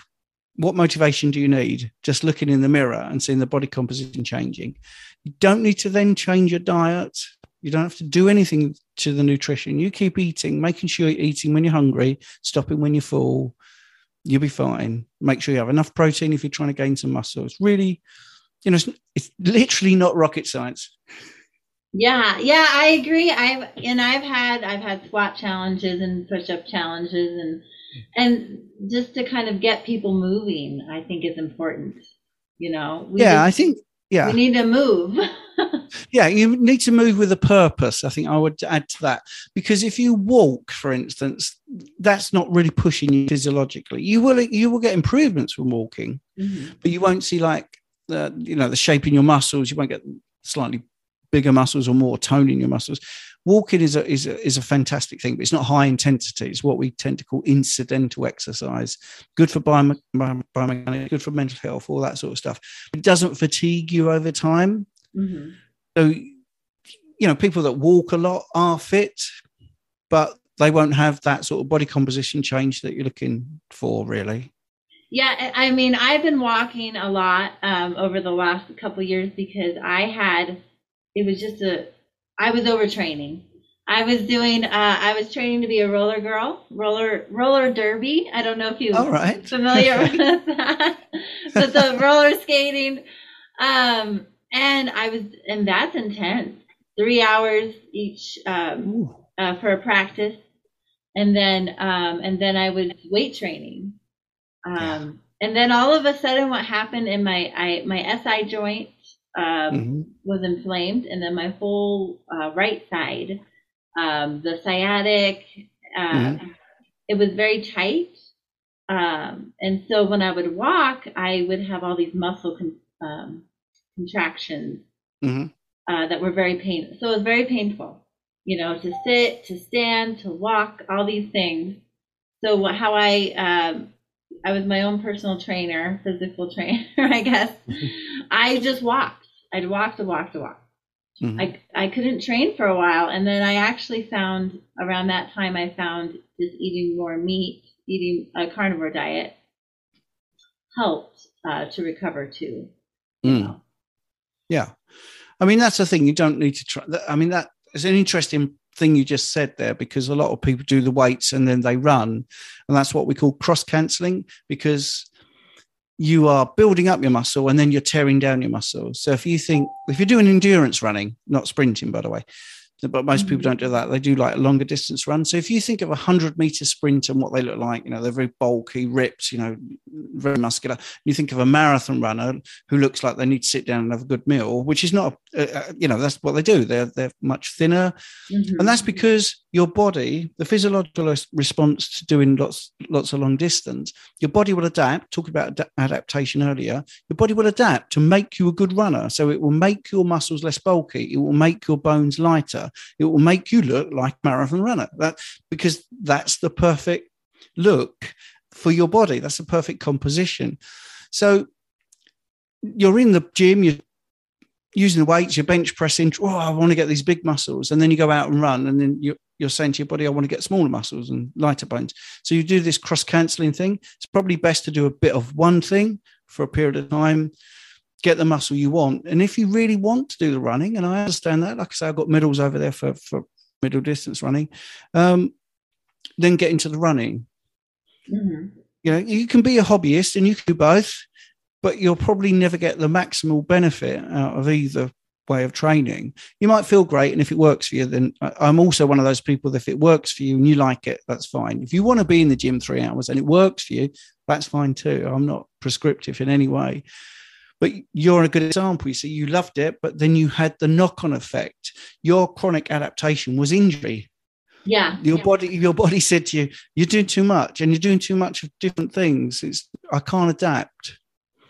what motivation do you need? Just looking in the mirror and seeing the body composition changing. You don't need to then change your diet. You don't have to do anything to the nutrition. You keep eating, making sure you're eating when you're hungry, stopping when you're full. You'll be fine. Make sure you have enough protein if you're trying to gain some muscle. It's really, you know, it's, it's literally not rocket science. Yeah, yeah, I agree. I've and I've had I've had squat challenges and push up challenges and and just to kind of get people moving, I think is important. You know, yeah, I think, yeah. we need to move. Yeah, you need to move with a purpose. I think I would add to that because if you walk, for instance, that's not really pushing you physiologically. You will you will get improvements from walking, Mhm. but you won't see like the you know the shape in your muscles. You won't get slightly bigger muscles or more tone in your muscles. Walking is a is a, is a fantastic thing, but it's not high intensity. It's what we tend to call incidental exercise. Good for biome- biome- biomechanics, good for mental health, all that sort of stuff. It doesn't fatigue you over time. Mhm. So, you know, people that walk a lot are fit, but they won't have that sort of body composition change that you're looking for, really. Yeah, I I mean, I've been walking a lot um, over the last couple years because I had, it was just a, I was overtraining. I was doing, uh, I was training to be a roller girl, roller roller derby. I don't know if you All right. familiar with that, but the roller skating. Um, and I was, and that's intense. Three hours each um, uh, for a practice, and then um, and then I was weight training, um, Yeah. and then all of a sudden, what happened in my I, my SI joint um, Mhm. was inflamed, and then my whole uh, right side, um, the sciatic, uh, it was very tight, um, and so when I would walk, I would have all these muscle con- um, contractions Mhm. uh, that were very painful. So it was very painful, you know, to sit, to stand, to walk, all these things. So how I um, I was my own personal trainer, physical trainer, I guess. I just walked. I'd walk to walk to walk. Mhm. I I couldn't train for a while, and then I actually found around that time I found just eating more meat, eating a carnivore diet helped uh, to recover too. Mm. Yeah. I mean, that's the thing. You don't need to try. I mean, that is an interesting thing you just said there because a lot of people do the weights and then they run. And that's what we call cross cancelling because you are building up your muscle and then you're tearing down your muscle. So if you think, if you're doing endurance running, not sprinting, by the way, but most people Mhm. don't do that. They do like a longer distance run. So if you think of a hundred meter sprint and what they look like, you know, they're very bulky, ripped, you know, very muscular. You think of a marathon runner who looks like they need to sit down and have a good meal, which is not, uh, you know, that's what they do. They're they're much thinner, Mhm. and that's because your body, the physiological response to doing lots lots of long distance, your body will adapt. Talking about ad- adaptation earlier, your body will adapt to make you a good runner. So it will make your muscles less bulky. It will make your bones lighter. It will make you look like a marathon runner. That because that's the perfect look for your body. That's the perfect composition. So you're in the gym, you're using the weights, you're bench pressing. Oh, I want to get these big muscles, and then you go out and run, and then you you're saying to your body, I want to get smaller muscles and lighter bones. So you do this cross cancelling thing. It's probably best to do a bit of one thing for a period of time, get the muscle you want. And if you really want to do the running, and I understand that, like I say, I've got medals over there for, for middle distance running, um, then get into the running. Mm-hmm. You know, you can be a hobbyist and you can do both, but you'll probably never get the maximal benefit out of either way of training. You might feel great, and if it works for you, then I'm also one of those people that if it works for you and you like it, that's fine. If you want to be in the gym three hours and it works for you, that's fine too. I'm not prescriptive in any way. But you're a good example. You see, you loved it, but then you had the knock-on effect. Your chronic adaptation was injury. Yeah. Your yeah. body, your body said to you, "You're doing too much, and you're doing too much of different things. It's I can't adapt."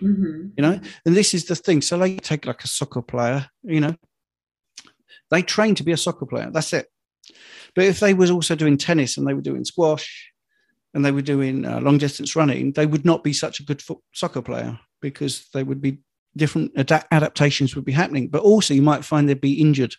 Mm-hmm. You know, and this is the thing. So, like, take like a soccer player. You know, they train to be a soccer player. That's it. But if they was also doing tennis and they were doing squash and they were doing uh, long distance running, they would not be such a good fo- soccer player because they would be different ad- adaptations would be happening. But also, you might find they'd be injured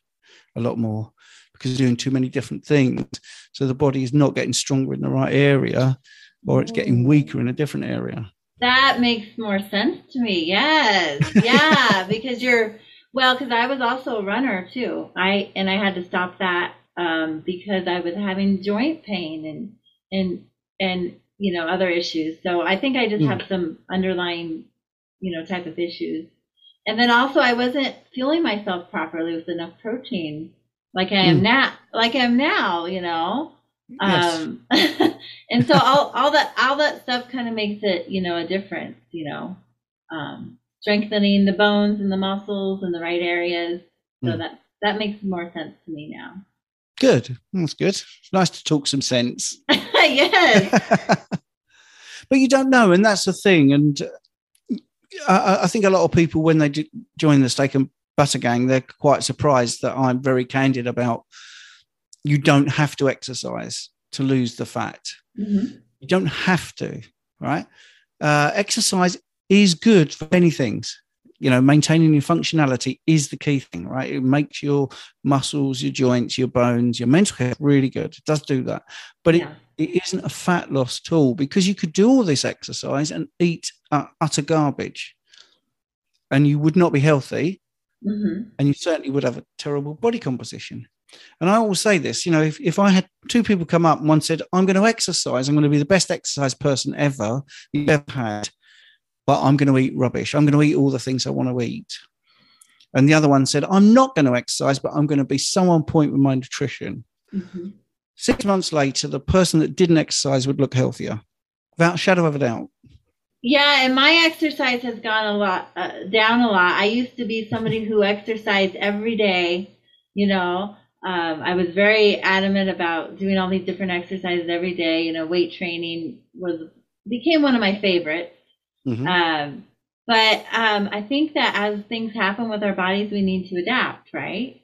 a lot more because they're doing too many different things. So the body is not getting stronger in the right area, or it's getting weaker in a different area. That makes more sense to me. Yes, yeah, because you're well, because I was also a runner too. I and I had to stop that um, because I was having joint pain and and and you know other issues. So I think I just mm. have some underlying you know type of issues. And then also I wasn't fueling myself properly with enough protein like I am mm. now like I am now, you know. Yes. Um and so all all that all that stuff kind of makes it, you know, a difference, you know. Um strengthening the bones and the muscles in the right areas. So mm. that that makes more sense to me now. Good. That's good. Nice to talk some sense. yes. but you don't know, and that's the thing. And I, I think a lot of people, when they join the steak and butter gang, they're quite surprised that I'm very candid about you don't have to exercise to lose the fat. Mm-hmm. You don't have to, right? Uh, exercise is good for many things. You know, maintaining your functionality is the key thing, right? It makes your muscles, your joints, your bones, your mental health really good. It does do that. But yeah. it, it isn't a fat loss tool because you could do all this exercise and eat utter garbage and you would not be healthy mm-hmm. and you certainly would have a terrible body composition. And I always say this, you know, if, if I had two people come up and one said, I'm going to exercise, I'm going to be the best exercise person ever you've ever had, but I'm going to eat rubbish. I'm going to eat all the things I want to eat. And the other one said, I'm not going to exercise, but I'm going to be so on point with my nutrition. Mm-hmm. Six months later, the person that didn't exercise would look healthier, without a shadow of a doubt. Yeah, and my exercise has gone a lot uh, down a lot. I used to be somebody who exercised every day. You know, um, I was very adamant about doing all these different exercises every day. You know, weight training was became one of my favorites. Mm-hmm. Um, but um, I think that as things happen with our bodies, we need to adapt, right?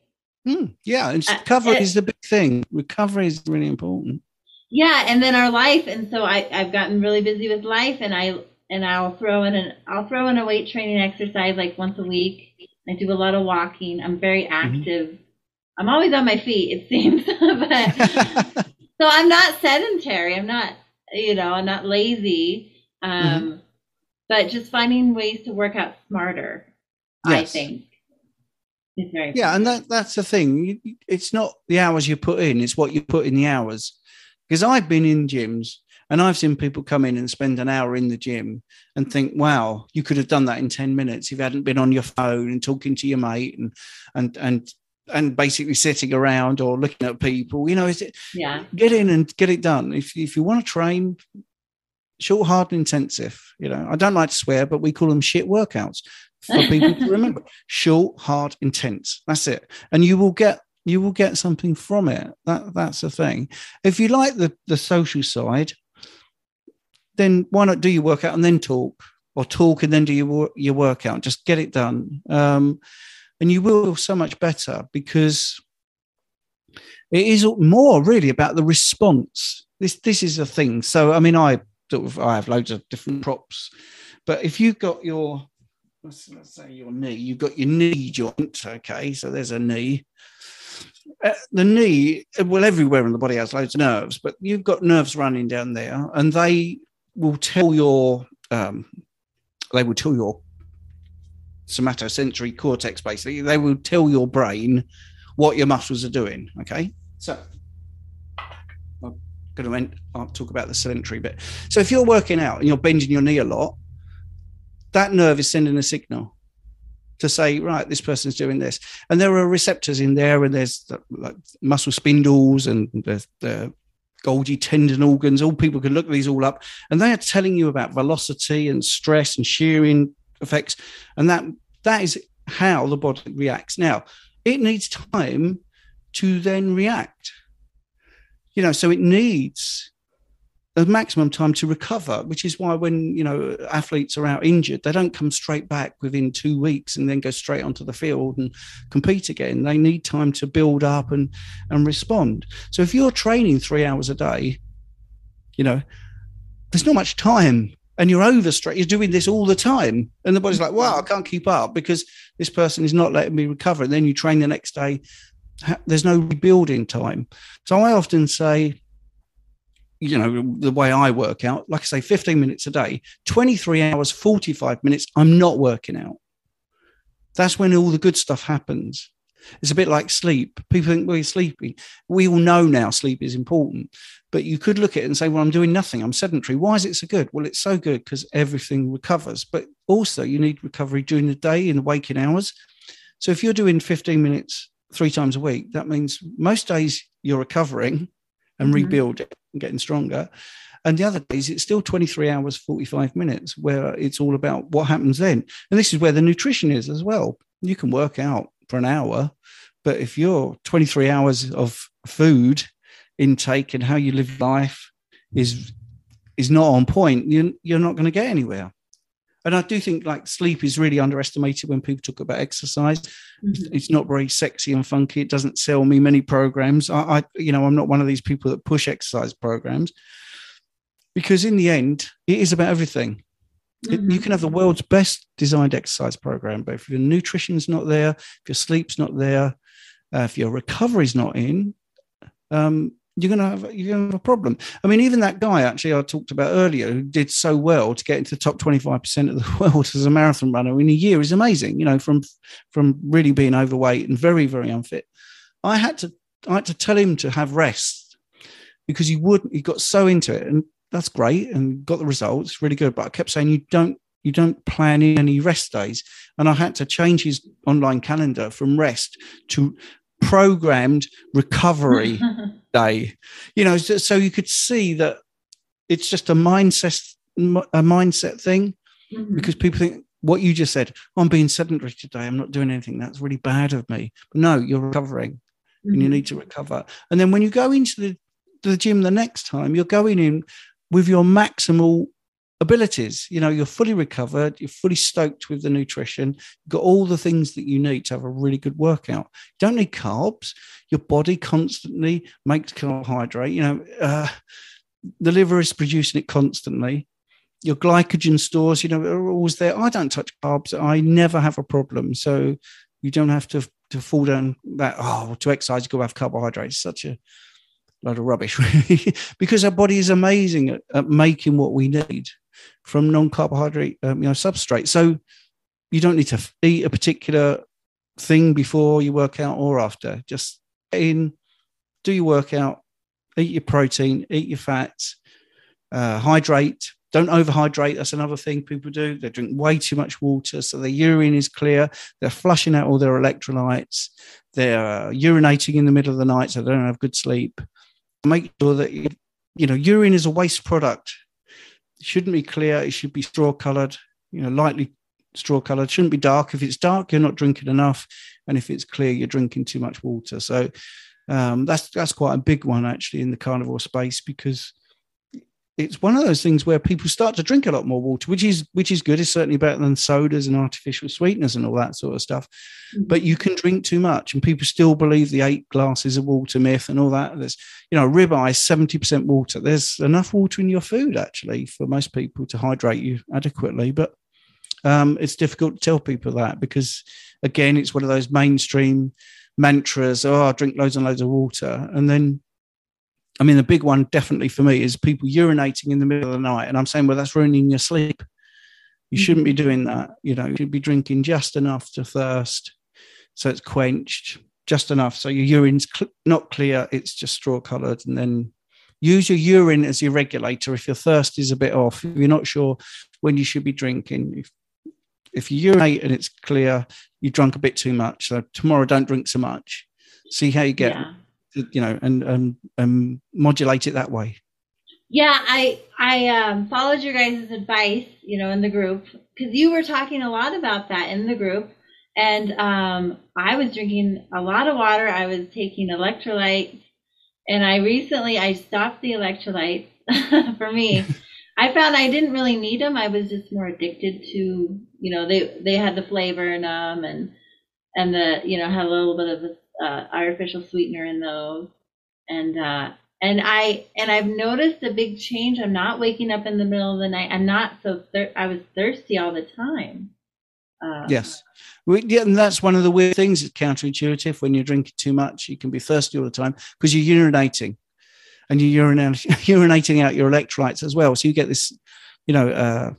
Mm, yeah, and uh, recovery uh, is the big thing. Recovery is really important. Yeah, and then our life, and so I, I've gotten really busy with life, and I and I'll throw in an I'll throw in a weight training exercise like once a week. I do a lot of walking. I'm very mm-hmm. active. Mm-hmm. I'm always on my feet, it seems. but so I'm not sedentary. I'm not, you know, I'm not lazy. Um, mm-hmm. but just finding ways to work out smarter, yes. I think. Is very yeah, and that that's the thing. It's not the hours you put in; it's what you put in the hours. Because I've been in gyms and I've seen people come in and spend an hour in the gym and think, wow, you could have done that in 10 minutes if you hadn't been on your phone and talking to your mate and and and and basically sitting around or looking at people. You know, is it yeah, get in and get it done. If if you want to train, short, hard, and intensive. You know, I don't like to swear, but we call them shit workouts for people to remember. Short, hard, intense. That's it. And you will get you will get something from it. That that's the thing. If you like the the social side, then why not do your workout and then talk, or talk and then do your your workout? Just get it done, um, and you will feel so much better because it is more really about the response. This this is a thing. So I mean, I I have loads of different props, but if you've got your let's, let's say your knee. You've got your knee joint. Okay, so there's a knee. Uh, the knee, well, everywhere in the body has loads of nerves, but you've got nerves running down there, and they will tell your um, they will tell your somatosensory cortex basically. They will tell your brain what your muscles are doing okay? So i'm going to end, I'll talk about the sedentary bit. So if you're working out and you're bending your knee a lot that nerve is sending a signal to say right this person's doing this. And there are receptors in there and there's the, like muscle spindles and the, the Golgi tendon organs. All people can look these all up, and they are telling you about velocity and stress and shearing effects, and that that is how the body reacts. Now, it needs time to then react. You know, so it needs maximum time to recover, which is why when you know athletes are out injured, they don't come straight back within two weeks and then go straight onto the field and compete again. They need time to build up and and respond. So if you're training three hours a day, you know, there's not much time. And you're overstressed. You're doing this all the time, and the body's like, "Wow, I can't keep up because this person is not letting me recover." And then you train the next day. There's no rebuilding time. So I often say, you know, the way I work out, like I say, 15 minutes a day, 23 hours, 45 minutes, I'm not working out. That's when all the good stuff happens. It's a bit like sleep. People think, well, you're sleeping. We all know now sleep is important, but you could look at it and say, well, I'm doing nothing. I'm sedentary. Why is it so good? Well, it's so good because everything recovers, but also you need recovery during the day in the waking hours. So if you're doing 15 minutes three times a week, that means most days you're recovering and mm-hmm. rebuild it and getting stronger. And the other days, it's still 23 hours, 45 minutes, where it's all about what happens then. And this is where the nutrition is as well. You can work out for an hour, but if you're 23 hours of food intake and how you live life is is not on point, you're, you're not going to get anywhere and I do think like sleep is really underestimated when people talk about exercise. Mm-hmm. It's not very sexy and funky. It doesn't sell me many programs. I, I, you know, I'm not one of these people that push exercise programs because in the end, it is about everything. Mm-hmm. It, you can have the world's best designed exercise program, but if your nutrition's not there, if your sleep's not there, uh, if your recovery's not in, um, you're gonna have you're gonna have a problem. I mean, even that guy actually I talked about earlier who did so well to get into the top 25% of the world as a marathon runner in a year is amazing, you know, from from really being overweight and very, very unfit. I had to I had to tell him to have rest because he wouldn't he got so into it and that's great and got the results, really good. But I kept saying you don't you don't plan in any rest days. And I had to change his online calendar from rest to programmed recovery day you know so, so, you could see that it's just a mindset a mindset thing mm-hmm. because people think what you just said i'm being sedentary today i'm not doing anything that's really bad of me but no you're recovering mm-hmm. and you mm-hmm. need to recover and then when you go into the, the gym the next time you're going in with your maximal abilities. You know, you're fully recovered, you're fully stoked with the nutrition, you've got all the things that you need to have a really good workout. You don't need carbs. Your body constantly makes carbohydrate. You know, uh, the liver is producing it constantly. Your glycogen stores, you know, are always there. I don't touch carbs. I never have a problem. So you don't have to to fall down that oh to exercise go have carbohydrates. Such a load of rubbish, really, because our body is amazing at, at making what we need from non-carbohydrate um, you know substrate. So you don't need to eat a particular thing before you work out or after. Just in do your workout eat your protein eat your fats uh, hydrate. Don't overhydrate that's another thing people do. They drink way too much water so their urine is clear. They're flushing out all their electrolytes. They're uh, urinating in the middle of the night so they don't have good sleep. Make sure that you, you know urine is a waste product shouldn't be clear. It should be straw colored, you know, lightly straw colored. Shouldn't be dark. If it's dark, you're not drinking enough. And if it's clear, you're drinking too much water. So um, that's that's quite a big one actually in the carnivore space because it's one of those things where people start to drink a lot more water, which is which is good. It's certainly better than sodas and artificial sweeteners and all that sort of stuff. Mm-hmm. But you can drink too much, and people still believe the eight glasses of water myth and all that. There's you know ribeye seventy percent water. There's enough water in your food actually for most people to hydrate you adequately. But um, it's difficult to tell people that because, again, it's one of those mainstream mantras. Oh, I drink loads and loads of water, and then, I mean, the big one definitely for me is people urinating in the middle of the night, and I'm saying, well, that's ruining your sleep. You mm-hmm. shouldn't be doing that. You know, you should be drinking just enough to thirst, so it's quenched just enough, so your urine's cl- not clear. It's just straw coloured, and then use your urine as your regulator if your thirst is a bit off if you're not sure when you should be drinking if if you urinate and it's clear you drunk a bit too much so tomorrow don't drink so much see how you get Yeah. You know and and, and modulate it that way Yeah, I I um, followed your guys' advice, you know, in the group because you were talking a lot about that in the group, and um, I was drinking a lot of water. I was taking electrolytes, and I recently I stopped the electrolytes. For me, I found I didn't really need them. I was just more addicted to, you know, they they had the flavor in them, and and the you know had a little bit of uh, artificial sweetener in those, and uh, and I and I've noticed a big change. I'm not waking up in the middle of the night. I'm not so thir- I was thirsty all the time. Uh, yes we, yeah, and that's one of the weird things it's counterintuitive when you're drinking too much you can be thirsty all the time because you're urinating and you're urinating, urinating out your electrolytes as well so you get this you know uh,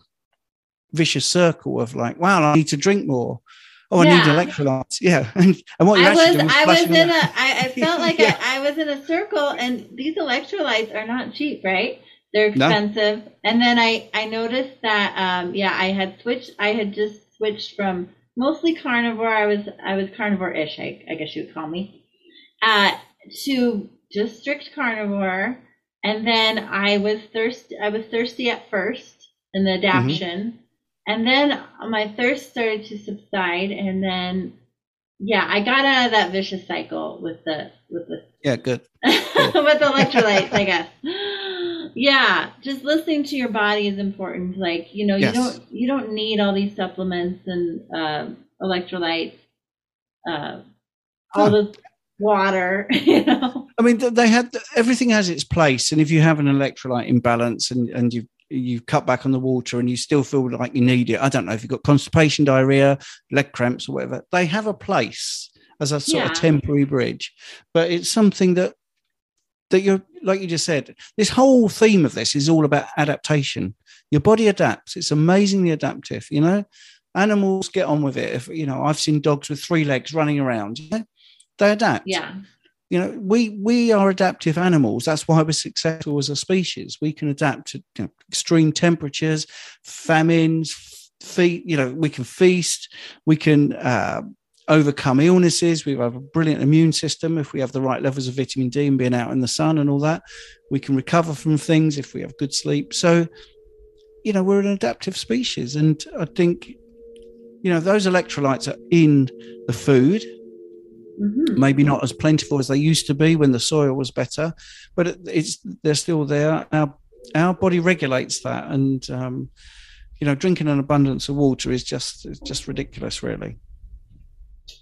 vicious circle of like wow i need to drink more oh i need Yeah. electrolytes yeah and, what you're I actually was is I was in a. I, I felt like Yeah. I, I was in a circle and these electrolytes are not cheap, right? They're No. expensive. And then I I noticed that um yeah, I had switched I had just switched from mostly carnivore. I was I was carnivore-ish, I, I guess you would call me. Uh to just strict carnivore. And then I was thirsty I was thirsty at first in the adaption. And then my thirst started to subside and then yeah, I got out of that vicious cycle with the with the yeah good with the electrolytes, I guess. Yeah, just listening to your body is important. Like you know, Yes. you don't you don't need all these supplements and um electrolytes, uh, all the water. You know. I mean, they had everything has its place, and if you have an electrolyte imbalance and and you you cut back on the water and you still feel like you need it, I don't know if you've got constipation, diarrhea, leg cramps, or whatever. They have a place as a sort Yeah. of temporary bridge, but it's something that that you're like you just said. This whole theme of this is all about adaptation. Your body adapts. It's amazingly adaptive. You know, animals get on with it. If you know, I've seen dogs with three legs running around. You know, they adapt Yeah. You know we we are adaptive animals. That's why we're successful as a species. We can adapt to you know, extreme temperatures famines feed you know we can feast we can uh, overcome illnesses. We have a brilliant immune system. If we have the right levels of vitamin d and being out in the sun and all that we can recover from things if we have good sleep. So you know we're an adaptive species. And i think you know those electrolytes are in the food Mhm. maybe not as plentiful as they used to be when the soil was better, but it- it's they're still there. Our our body regulates that, and um, you know, drinking an abundance of water is just just ridiculous, really.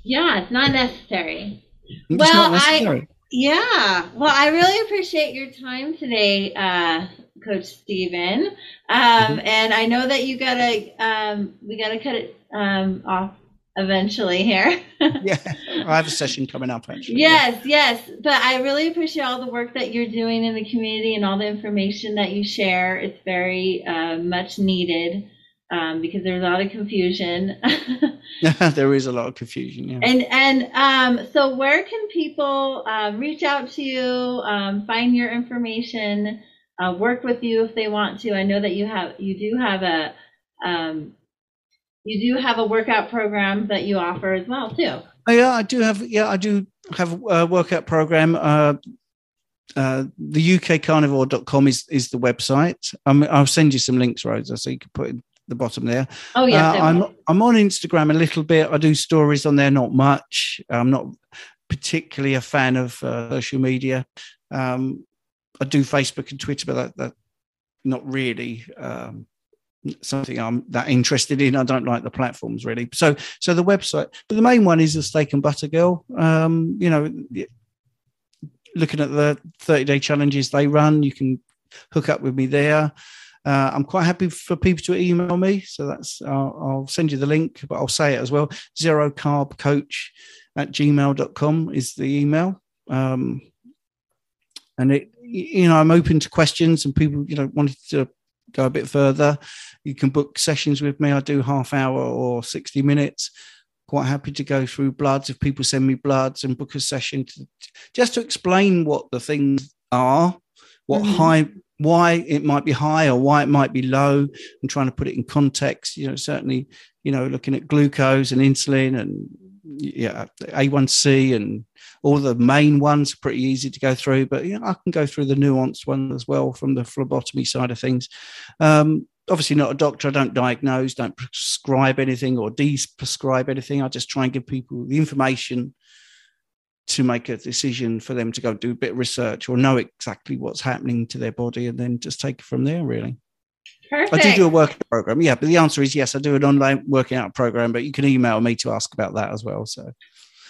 Yeah, it's not necessary. It's Well, not I- Yeah. Well, I really appreciate your time today, uh, Coach Steven. Um, And I know that you gotta, um, we gotta cut it um, off eventually here. yeah, I have a session coming up actually. yes, yes. But I really appreciate all the work that you're doing in the community and all the information that you share. It's very uh, much needed um, because there's a lot of confusion. There is a lot of confusion. Yeah. And and um, so where can people uh, reach out to you, um, find your information, uh, work with you if they want to? I know that you have you do have a um, you do have a workout program that you offer as well too. Oh, yeah, I do have. Yeah, I do have a workout program. Uh, uh, the ukcarnivore.com is is the website. Um, I'll send you some links, Rosa, so you can put it in the bottom there. Oh yes, Uh, I'm. I'm on Instagram a little bit. I do stories on there, not much. I'm not particularly a fan of uh, social media. Um, I do Facebook and Twitter, but that, that not really um, something I'm that interested in. I don't like the platforms really. So so the website, but the main one is the Steak and Butter Girl. Um, you know, looking at the 30 day challenges they run, you can hook up with me there. Uh, I'm quite happy for people to email me. So that's, I'll, I'll send you the link, but I'll say it as well. Zero carb coach at gmail.com is the email. Um, and it, you know, I'm open to questions and people, you know, wanted to go a bit further. You can book sessions with me. I do half hour or 60 minutes. Quite happy to go through bloods if people send me bloods and book a session to, just to explain what the things are, what mm-hmm. high, why it might be high or why it might be low, and trying to put it in context. You know, certainly, you know, looking at glucose and insulin and yeah, A1C and all the main ones are pretty easy to go through, but yeah, I can go through the nuanced one as well from the phlebotomy side of things. Um, obviously, not a doctor. I don't diagnose, don't prescribe anything or de-prescribe anything. I just try and give people the information to make a decision for them to go do a bit of research or know exactly what's happening to their body and then just take it from there, really. Perfect. I do do a workout program. Yeah, but the answer is yes, I do an online working out program, but you can email me to ask about that as well. So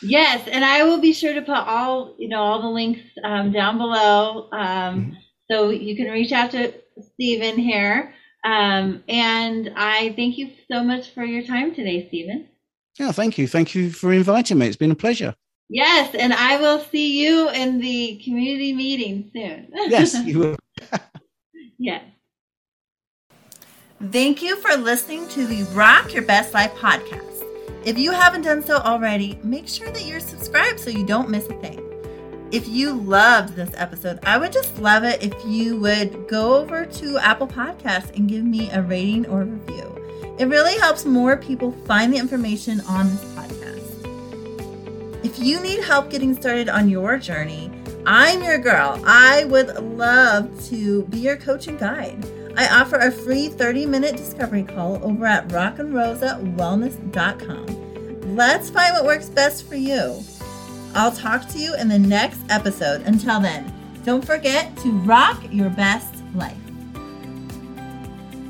Yes, and I will be sure to put all you know all the links um, down below, um, mm-hmm. so you can reach out to Stephen here. Um, and I thank you so much for your time today, Stephen. Yeah, thank you. Thank you for inviting me. It's been a pleasure. Yes, and I will see you in the community meeting soon. yes, you will. yes. Thank you for listening to the Rock Your Best Life podcast. If you haven't done so already, make sure that you're subscribed so you don't miss a thing. If you loved this episode, I would just love it if you would go over to Apple Podcasts and give me a rating or review. It really helps more people find the information on this podcast. If you need help getting started on your journey, I'm your girl. I would love to be your coach and guide. I offer a free 30 minute discovery call over at rockandrosawellness.com. Let's find what works best for you. I'll talk to you in the next episode. Until then, don't forget to rock your best life.